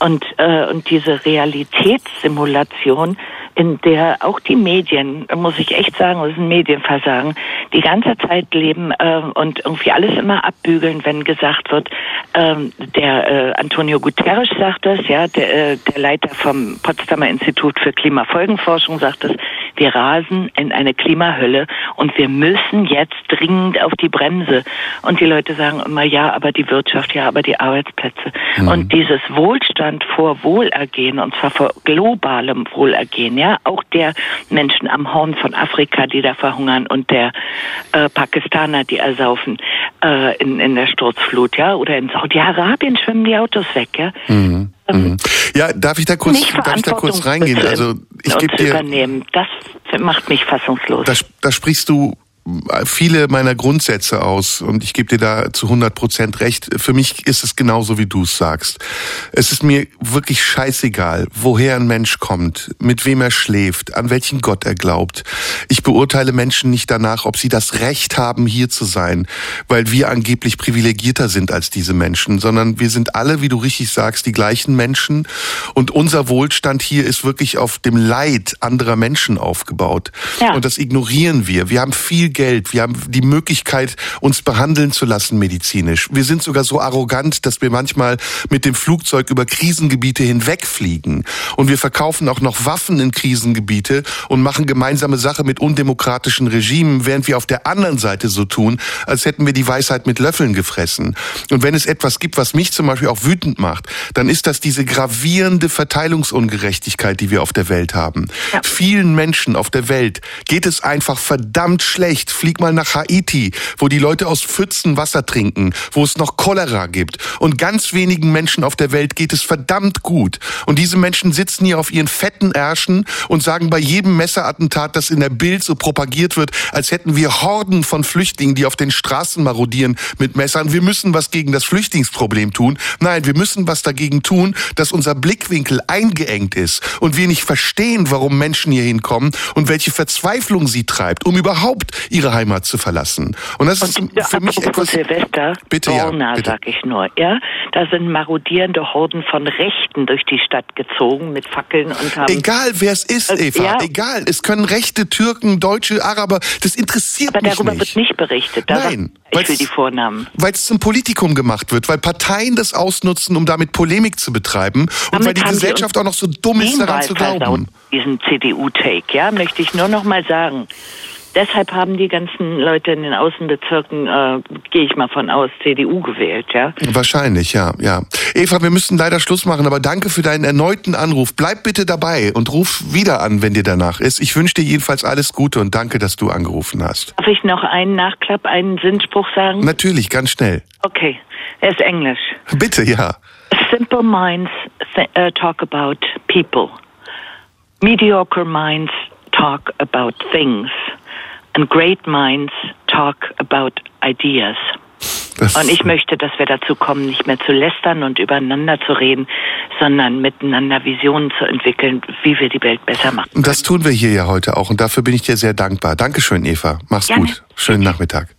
und äh, und diese Realitätssimulation, in der auch die Medien, muss ich echt sagen, das ist ein Medienversagen, die ganze Zeit leben äh, und irgendwie alles immer abbügeln, wenn gesagt wird, äh, der äh, Antonio Guterres sagt das, ja, der, äh, der Leiter vom Potsdamer Institut für Klimafolgenforschung sagt das, wir rasen in eine Klimahölle und wir müssen jetzt dringend auf die Bremse. Und die Leute sagen immer, ja, aber die Wirtschaft, ja, aber die Arbeitsplätze. Mhm. Und dieses Wohlstand vor Wohlergehen, und zwar vor globalem Wohlergehen, ja, auch der Menschen am Horn von Afrika, die da verhungern und der äh, Pakistaner, die ersaufen äh, in, in der Sturzflut, ja, oder in Saudi-Arabien schwimmen die Autos weg, ja. Mhm. Mhm. Ja, darf ich da kurz, darf ich da kurz reingehen? Also ich gebe dir übernehmen. Das macht mich fassungslos. Da, da sprichst du viele meiner Grundsätze aus und ich gebe dir da zu 100 Prozent recht. Für mich ist es genauso, wie du es sagst. Es ist mir wirklich scheißegal, woher ein Mensch kommt, mit wem er schläft, an welchen Gott er glaubt. Ich beurteile Menschen nicht danach, ob sie das Recht haben, hier zu sein, weil wir angeblich privilegierter sind als diese Menschen, sondern wir sind alle, wie du richtig sagst, die gleichen Menschen und unser Wohlstand hier ist wirklich auf dem Leid anderer Menschen aufgebaut. Ja. Und das ignorieren wir. Wir haben viel Geld, wir haben die Möglichkeit, uns behandeln zu lassen medizinisch. Wir sind sogar so arrogant, dass wir manchmal mit dem Flugzeug über Krisengebiete hinwegfliegen. Und wir verkaufen auch noch Waffen in Krisengebiete und machen gemeinsame Sache mit undemokratischen Regimen, während wir auf der anderen Seite so tun, als hätten wir die Weisheit mit Löffeln gefressen. Und wenn es etwas gibt, was mich zum Beispiel auch wütend macht, dann ist das diese gravierende Verteilungsungerechtigkeit, die wir auf der Welt haben. Ja. Vielen Menschen auf der Welt geht es einfach verdammt schlecht nicht. Flieg mal nach Haiti, wo die Leute aus Pfützen Wasser trinken, wo es noch Cholera gibt. Und ganz wenigen Menschen auf der Welt geht es verdammt gut. Und diese Menschen sitzen hier auf ihren fetten Ärschen und sagen bei jedem Messerattentat, das in der Bild so propagiert wird, als hätten wir Horden von Flüchtlingen, die auf den Straßen marodieren mit Messern. Wir müssen was gegen das Flüchtlingsproblem tun. Nein, wir müssen was dagegen tun, dass unser Blickwinkel eingeengt ist und wir nicht verstehen, warum Menschen hier hinkommen und welche Verzweiflung sie treibt, um überhaupt ihre Heimat zu verlassen. Und das und, ist für mich etwas. Silvester, bitte, Borna, ja, bitte. sag ich nur, ja, da sind marodierende Horden von Rechten durch die Stadt gezogen mit Fackeln und haben. Egal wer es ist, äh, Eva, ja. egal. Es können Rechte, Türken, Deutsche, Araber. Das interessiert Aber mich darüber nicht. wird nicht berichtet. Da Nein. Ich will die Vornamen. Weil es zum Politikum gemacht wird, weil Parteien das ausnutzen, um damit Polemik zu betreiben und Damit weil die Gesellschaft auch noch so dumm ist, daran zu glauben. Diesen CDU-Take, ja, möchte ich nur noch mal sagen deshalb haben die ganzen Leute in den Außenbezirken, äh, gehe ich mal von aus, CDU gewählt, ja? Wahrscheinlich, ja, ja. Eva, wir müssen leider Schluss machen, aber danke für deinen erneuten Anruf. Bleib bitte dabei und ruf wieder an, wenn dir danach ist. Ich wünsche dir jedenfalls alles Gute und danke, dass du angerufen hast. Darf ich noch einen Nachklapp, einen Sinnspruch sagen? Natürlich, ganz schnell. Okay, er ist Englisch. Bitte, ja. Simple minds uh, talk about people. Mediocre minds talk about things. And great minds talk about ideas. Das und ich möchte, dass wir dazu kommen, nicht mehr zu lästern und übereinander zu reden, sondern miteinander Visionen zu entwickeln, wie wir die Welt besser machen. Und das tun wir hier ja heute auch. Und dafür bin ich dir sehr dankbar. Dankeschön, Eva. Mach's Gerne. gut. Schönen Nachmittag.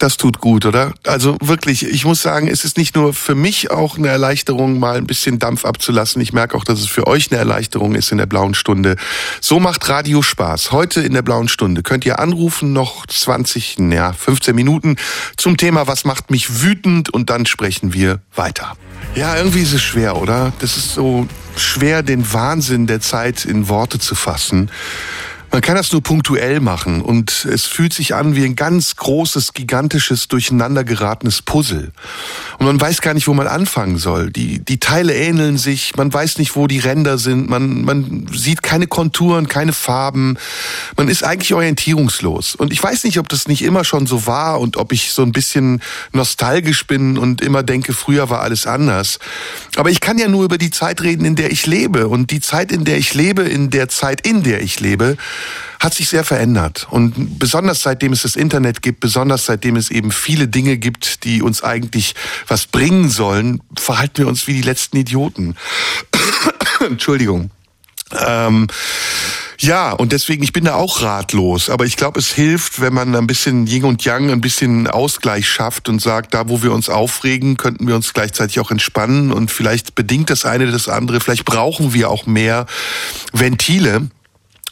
Das tut gut, oder? Also wirklich, ich muss sagen, es ist nicht nur für mich auch eine Erleichterung, mal ein bisschen Dampf abzulassen. Ich merke auch, dass es für euch eine Erleichterung ist in der blauen Stunde. So macht Radio Spaß. Heute in der blauen Stunde könnt ihr anrufen, noch 20, ja, 15 Minuten zum Thema, was macht mich wütend und dann sprechen wir weiter. Ja, irgendwie ist es schwer, oder? Das ist so schwer, den Wahnsinn der Zeit in Worte zu fassen. Man kann das nur punktuell machen und es fühlt sich an wie ein ganz großes, gigantisches, durcheinander geratenes Puzzle. Und man weiß gar nicht, wo man anfangen soll. Die, die Teile ähneln sich, man weiß nicht, wo die Ränder sind, man, man sieht keine Konturen, keine Farben. Man ist eigentlich orientierungslos. Und ich weiß nicht, ob das nicht immer schon so war und ob ich so ein bisschen nostalgisch bin und immer denke, früher war alles anders. Aber ich kann ja nur über die Zeit reden, in der ich lebe. Und die Zeit, in der ich lebe, in der Zeit, in der ich lebe, hat sich sehr verändert. Und besonders seitdem es das Internet gibt, besonders seitdem es eben viele Dinge gibt, die uns eigentlich was bringen sollen, verhalten wir uns wie die letzten Idioten. [COUGHS] Entschuldigung. Ähm, ja, und deswegen, ich bin da auch ratlos. Aber ich glaube, es hilft, wenn man ein bisschen Yin und Yang, ein bisschen Ausgleich schafft und sagt, da wo wir uns aufregen, könnten wir uns gleichzeitig auch entspannen. Und vielleicht bedingt das eine das andere. Vielleicht brauchen wir auch mehr Ventile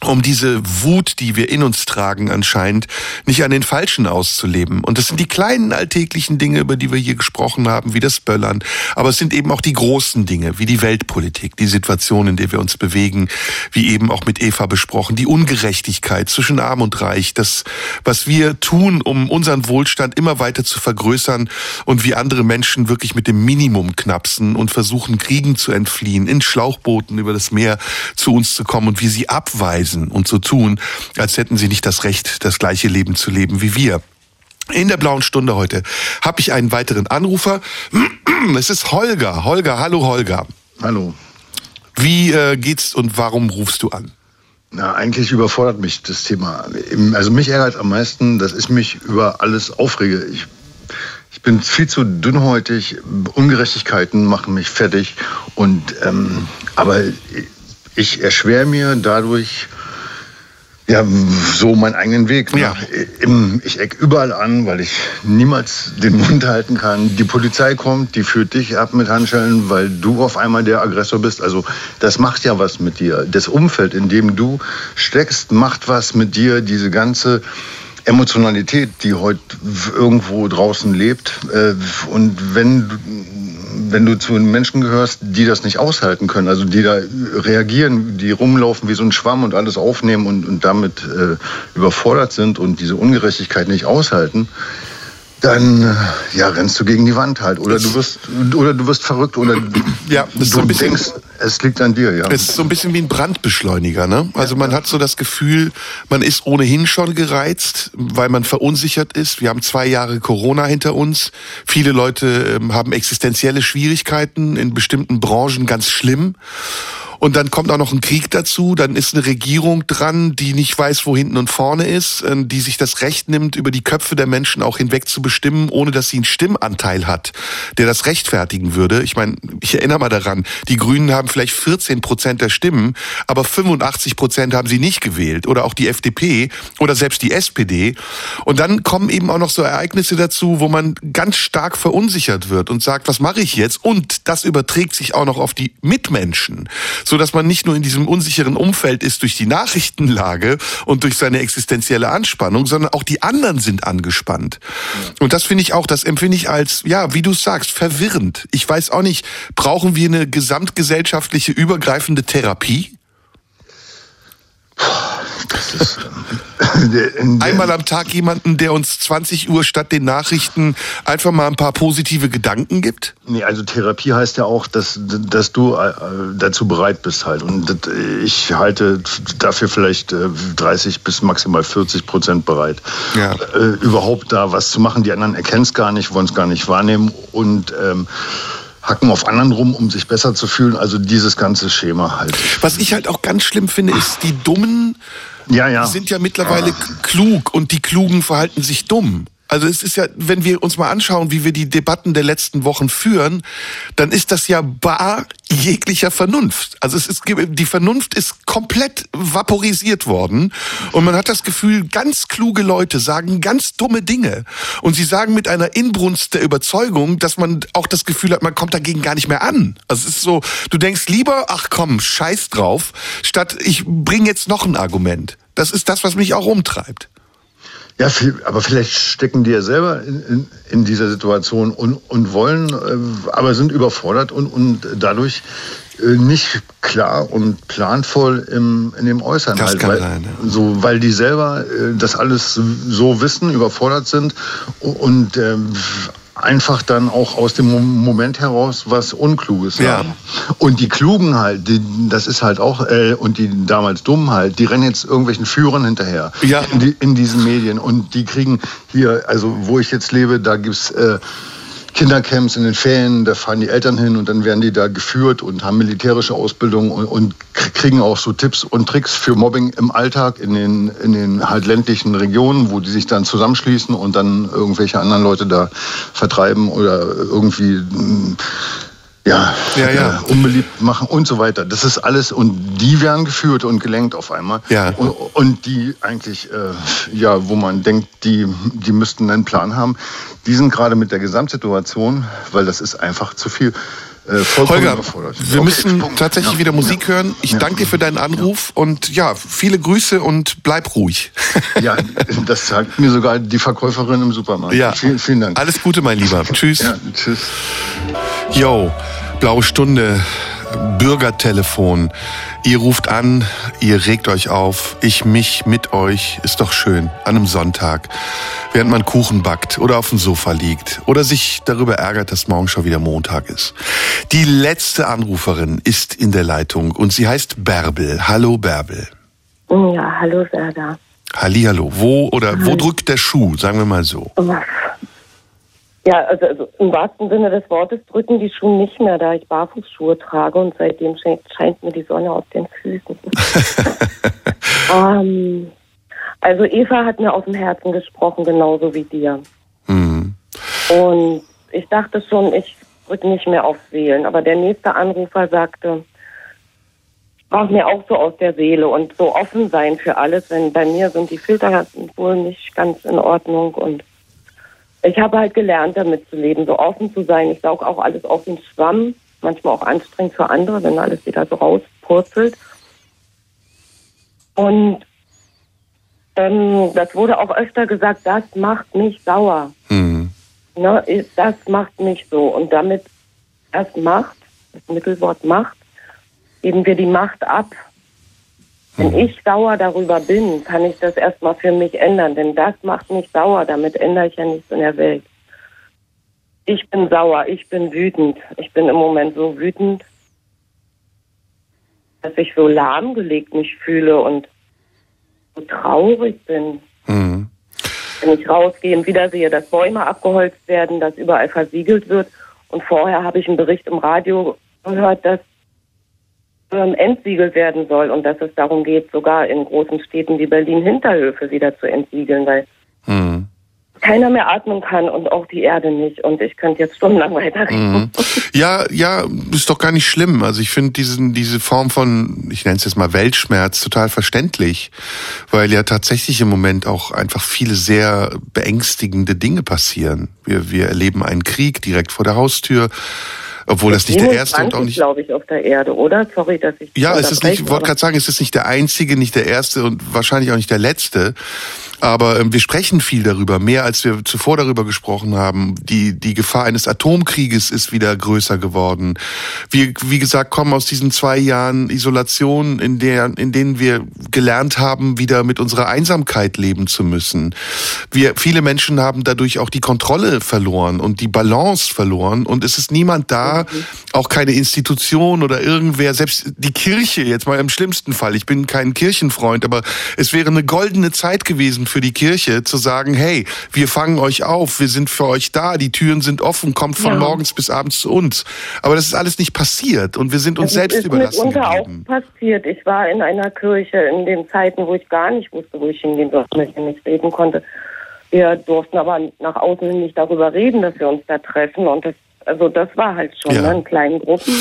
um diese Wut, die wir in uns tragen anscheinend, nicht an den Falschen auszuleben. Und das sind die kleinen alltäglichen Dinge, über die wir hier gesprochen haben, wie das Böllern. Aber es sind eben auch die großen Dinge, wie die Weltpolitik, die Situation, in der wir uns bewegen, wie eben auch mit Eva besprochen, die Ungerechtigkeit zwischen Arm und Reich, das, was wir tun, um unseren Wohlstand immer weiter zu vergrößern und wie andere Menschen wirklich mit dem Minimum knapsen und versuchen, Kriegen zu entfliehen, in Schlauchbooten über das Meer zu uns zu kommen und wie sie abweisen lesen und so tun, als hätten sie nicht das Recht, das gleiche Leben zu leben wie wir. In der blauen Stunde heute habe ich einen weiteren Anrufer. [CLEARS THROAT] Es ist Holger. Holger, hallo Holger. Hallo. Wie äh, geht's und warum rufst du an? Na, eigentlich überfordert mich das Thema. Also mich ärgert am meisten, dass ich mich über alles aufrege. Ich, ich bin viel zu dünnhäutig. Ungerechtigkeiten machen mich fertig. Und ähm, aber ich erschwere mir dadurch ja, so meinen eigenen Weg. Ne? Ja. Ich eck überall an, weil ich niemals den Mund halten kann. Die Polizei kommt, die führt dich ab mit Handschellen, weil du auf einmal der Aggressor bist. Also das macht ja was mit dir. Das Umfeld, in dem du steckst, macht was mit dir. Diese ganze Emotionalität, die heute irgendwo draußen lebt. Äh, und wenn wenn du zu den Menschen gehörst, die das nicht aushalten können, also die da reagieren, die rumlaufen wie so ein Schwamm und alles aufnehmen und, und damit äh, überfordert sind und diese Ungerechtigkeit nicht aushalten, dann äh, ja, rennst du gegen die Wand halt. Oder du wirst oder du wirst verrückt oder ja, du so bisschen, denkst, es liegt an dir, ja. Es ist so ein bisschen wie ein Brandbeschleuniger, ne? Also man hat so das Gefühl, man ist ohnehin schon gereizt, weil man verunsichert ist. Wir haben zwei Jahre Corona hinter uns. Viele Leute ähm, haben existenzielle Schwierigkeiten, in bestimmten Branchen ganz schlimm. Und dann kommt auch noch ein Krieg dazu, dann ist eine Regierung dran, die nicht weiß, wo hinten und vorne ist, äh, die sich das Recht nimmt, über die Köpfe der Menschen auch hinweg zu bestimmen, ohne dass sie einen Stimmanteil hat, der das rechtfertigen würde. Ich meine, ich erinnere mal daran, die Grünen haben vielleicht 14 Prozent der Stimmen, aber 85 Prozent haben sie nicht gewählt oder auch die FDP oder selbst die SPD. Und dann kommen eben auch noch so Ereignisse dazu, wo man ganz stark verunsichert wird und sagt, was mache ich jetzt? Und das überträgt sich auch noch auf die Mitmenschen so dass man nicht nur in diesem unsicheren Umfeld ist durch die Nachrichtenlage und durch seine existenzielle Anspannung, sondern auch die anderen sind angespannt. Und das finde ich auch, das empfinde ich als, ja, wie du sagst, verwirrend. Ich weiß auch nicht, brauchen wir eine gesamtgesellschaftliche übergreifende Therapie? Ist, ähm, Einmal am Tag jemanden, der uns 20 Uhr statt den Nachrichten einfach mal ein paar positive Gedanken gibt? Nee, also Therapie heißt ja auch, dass, dass du äh, dazu bereit bist halt. Und ich halte dafür vielleicht 30 äh, bis maximal 40 Prozent bereit. Ja. Äh, überhaupt da was zu machen. Die anderen erkennen es gar nicht, wollen es gar nicht wahrnehmen. Und ähm, hacken auf anderen rum, um sich besser zu fühlen. Also dieses ganze Schema halt. Was ich halt auch ganz schlimm finde, ist, die Dummen ja, ja. sind ja mittlerweile ah. klug und die Klugen verhalten sich dumm. Also es ist ja, wenn wir uns mal anschauen, wie wir die Debatten der letzten Wochen führen, dann ist das ja bar jeglicher Vernunft. Also es ist, die Vernunft ist komplett vaporisiert worden und man hat das Gefühl, ganz kluge Leute sagen ganz dumme Dinge und sie sagen mit einer Inbrunst der Überzeugung, dass man auch das Gefühl hat, man kommt dagegen gar nicht mehr an. Also es ist so, du denkst lieber, ach komm, scheiß drauf, statt ich bringe jetzt noch ein Argument. Das ist das, was mich auch umtreibt. Ja, aber vielleicht stecken die ja selber in, in, in dieser Situation und, und wollen, äh, aber sind überfordert und, und dadurch äh, nicht klar und planvoll im, in dem Äußern. Das halt, kann weil, sein, ja. so, weil die selber äh, das alles so wissen, überfordert sind und ähm, einfach dann auch aus dem Moment heraus was Unkluges Ja. sagen. Und die Klugen halt, die, das ist halt auch, äh, und die damals Dummen halt, die rennen jetzt irgendwelchen Führern hinterher Ja. in, die, in diesen Medien. Und die kriegen hier, also wo ich jetzt lebe, da gibt's äh, Kindercamps in den Ferien, da fahren die Eltern hin und dann werden die da geführt und haben militärische Ausbildung und, und kriegen auch so Tipps und Tricks für Mobbing im Alltag in den, in den halt ländlichen Regionen, wo die sich dann zusammenschließen und dann irgendwelche anderen Leute da vertreiben oder irgendwie ja, Ja, ja. äh, unbeliebt machen und so weiter. Das ist alles und die werden geführt und gelenkt auf einmal. Ja. Und, und die eigentlich, äh, ja, wo man denkt, die, die müssten einen Plan haben, die sind gerade mit der Gesamtsituation, weil das ist einfach zu viel. Äh, vollkommen Holger, überfordert. wir Okay, müssen Punkt. tatsächlich Ja. wieder Musik Ja. hören. Ich Ja. danke dir für deinen Anruf und ja, viele Grüße und bleib ruhig. [LAUGHS] Ja, das sagt mir sogar die Verkäuferin im Supermarkt. Ja. Vielen, vielen Dank. Alles Gute, mein Lieber. Tschüss. Ja, tschüss. Yo, blaue Stunde, Bürgertelefon. Ihr ruft an, ihr regt euch auf, ich mich mit euch, ist doch schön, an einem Sonntag, während man Kuchen backt oder auf dem Sofa liegt oder sich darüber ärgert, dass morgen schon wieder Montag ist. Die letzte Anruferin ist in der Leitung und sie heißt Bärbel. Hallo Bärbel. Ja, hallo Serda. Hallihallo. Wo oder wo drückt der Schuh, sagen wir mal so? Ja, also, also im wahrsten Sinne des Wortes drücken die Schuhe nicht mehr, da ich Barfußschuhe trage und seitdem scheint, scheint mir die Sonne auf den Füßen. [LAUGHS] ähm, also Eva hat mir aus dem Herzen gesprochen, genauso wie dir. Hm. Und ich dachte schon, ich drücke nicht mehr auf Wählen. Aber der nächste Anrufer sagte, sprach mir auch so aus der Seele und so offen sein für alles, wenn bei mir sind die Filter wohl nicht ganz in Ordnung und ich habe halt gelernt, damit zu leben, so offen zu sein. Ich saug auch alles auf den Schwamm, manchmal auch anstrengend für andere, wenn alles wieder so rauspurzelt. Und ähm, das wurde auch öfter gesagt, das macht mich sauer. Hm. Ne, das macht mich so. Und damit das Macht, das Mittelwort Macht, geben wir die Macht ab. Wenn ich sauer darüber bin, kann ich das erstmal für mich ändern, denn das macht mich sauer, damit ändere ich ja nichts in der Welt. Ich bin sauer, ich bin wütend. Ich bin im Moment so wütend, dass ich so lahmgelegt mich fühle und so traurig bin. Hm. Wenn ich rausgehe und wieder sehe, dass Bäume abgeholzt werden, dass überall versiegelt wird. Und vorher habe ich einen Bericht im Radio gehört, dass ähm, entsiegelt werden soll und dass es darum geht, sogar in großen Städten wie Berlin Hinterhöfe wieder zu entsiegeln, weil Hm. keiner mehr atmen kann und auch die Erde nicht. Und ich könnte jetzt stundenlang weiterreden. Mhm. Ja, ja, ist doch gar nicht schlimm. Also ich finde diesen diese Form von, ich nenne es jetzt mal Weltschmerz, total verständlich, weil ja tatsächlich im Moment auch einfach viele sehr beängstigende Dinge passieren. Wir wir erleben einen Krieg direkt vor der Haustür, obwohl das nicht der erste und auch nicht glaube ich, auf der Erde, oder? Sorry, dass ich ja, es ist nicht, ich wollte gerade sagen, es ist nicht der einzige, nicht der erste und wahrscheinlich auch nicht der letzte. Aber ähm, wir sprechen viel darüber, mehr als wir zuvor darüber gesprochen haben. Die, die Gefahr eines Atomkrieges ist wieder größer geworden. Wir, wie gesagt, kommen aus diesen zwei Jahren Isolation, in, der, in denen wir gelernt haben, wieder mit unserer Einsamkeit leben zu müssen. Wir, viele Menschen haben dadurch auch die Kontrolle verloren und die Balance verloren und es ist niemand da, auch keine Institution oder irgendwer, selbst die Kirche jetzt mal im schlimmsten Fall. Ich bin kein Kirchenfreund, aber es wäre eine goldene Zeit gewesen für die Kirche zu sagen, hey, wir fangen euch auf, wir sind für euch da, die Türen sind offen, kommt von Ja. morgens bis abends zu uns. Aber das ist alles nicht passiert und wir sind uns Das selbst ist überlassen mitunter geblieben. auch passiert. Ich war in einer Kirche in den Zeiten, wo ich gar nicht wusste, wo ich hingehen sollte, wenn ich nicht reden konnte. Wir durften aber nach außen nicht darüber reden, dass wir uns da treffen. Und das, also das war halt schon Ja. ne, in kleinen Gruppen.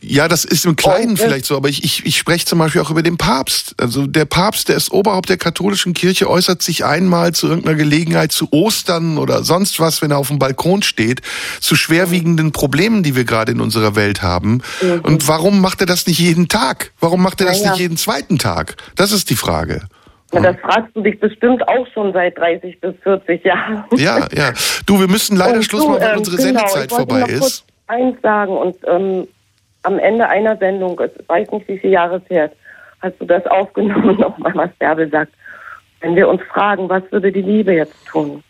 Ja, das ist im Kleinen Und, äh, vielleicht so, aber ich, ich, ich spreche zum Beispiel auch über den Papst. Also der Papst, der ist Oberhaupt der katholischen Kirche, äußert sich einmal zu irgendeiner Gelegenheit zu Ostern oder sonst was, wenn er auf dem Balkon steht, zu schwerwiegenden Problemen, die wir gerade in unserer Welt haben. Mhm. Und warum macht er das nicht jeden Tag? Warum macht er das Naja. nicht jeden zweiten Tag? Das ist die Frage. Na, das fragst du dich bestimmt auch schon seit 30 bis 40 Jahren. Ja, ja. Du, wir müssen leider Und Schluss machen, weil ähm, unsere genau, Sendezeit ich wollte vorbei noch kurz ist. eins sagen und ähm, am Ende einer Sendung, ich weiß nicht, wie viele Jahre es her ist, hast du das aufgenommen, [LAUGHS] nochmal, was Bärbel sagt. Wenn wir uns fragen, was würde die Liebe jetzt tun?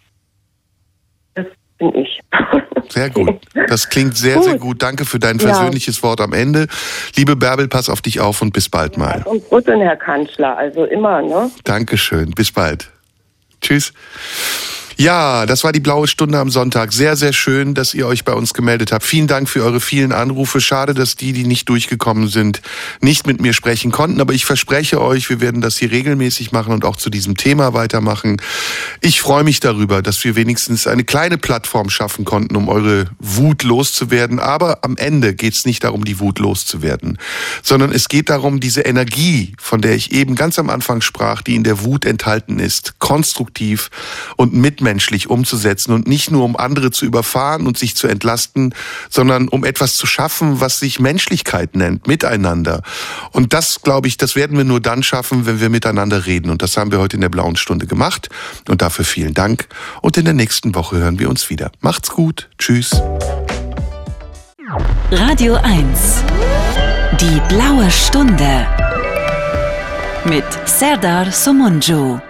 Bin ich. [LAUGHS] Sehr gut. Das klingt sehr, Gut. sehr gut. Danke für dein Ja. persönliches Wort am Ende. Liebe Bärbel, pass auf dich auf und bis bald mal. Und rütteln, Herr Kanzler, also immer, ne? Dankeschön. Bis bald. Tschüss. Ja, das war die blaue Stunde am Sonntag. Sehr, sehr schön, dass ihr euch bei uns gemeldet habt. Vielen Dank für eure vielen Anrufe. Schade, dass die, die nicht durchgekommen sind, nicht mit mir sprechen konnten. Aber ich verspreche euch, wir werden das hier regelmäßig machen und auch zu diesem Thema weitermachen. Ich freue mich darüber, dass wir wenigstens eine kleine Plattform schaffen konnten, um eure Wut loszuwerden. Aber am Ende geht es nicht darum, die Wut loszuwerden, sondern es geht darum, diese Energie, von der ich eben ganz am Anfang sprach, die in der Wut enthalten ist, konstruktiv und mitmenschlich umzusetzen und nicht nur um andere zu überfahren und sich zu entlasten, sondern um etwas zu schaffen, was sich Menschlichkeit nennt, miteinander. Und das, glaube ich, das werden wir nur dann schaffen, wenn wir miteinander reden. Und das haben wir heute in der blauen Stunde gemacht. Und dafür vielen Dank. Und in der nächsten Woche hören wir uns wieder. Macht's gut. Tschüss. Radio 1. Die blaue Stunde. Mit Serdar Somunju.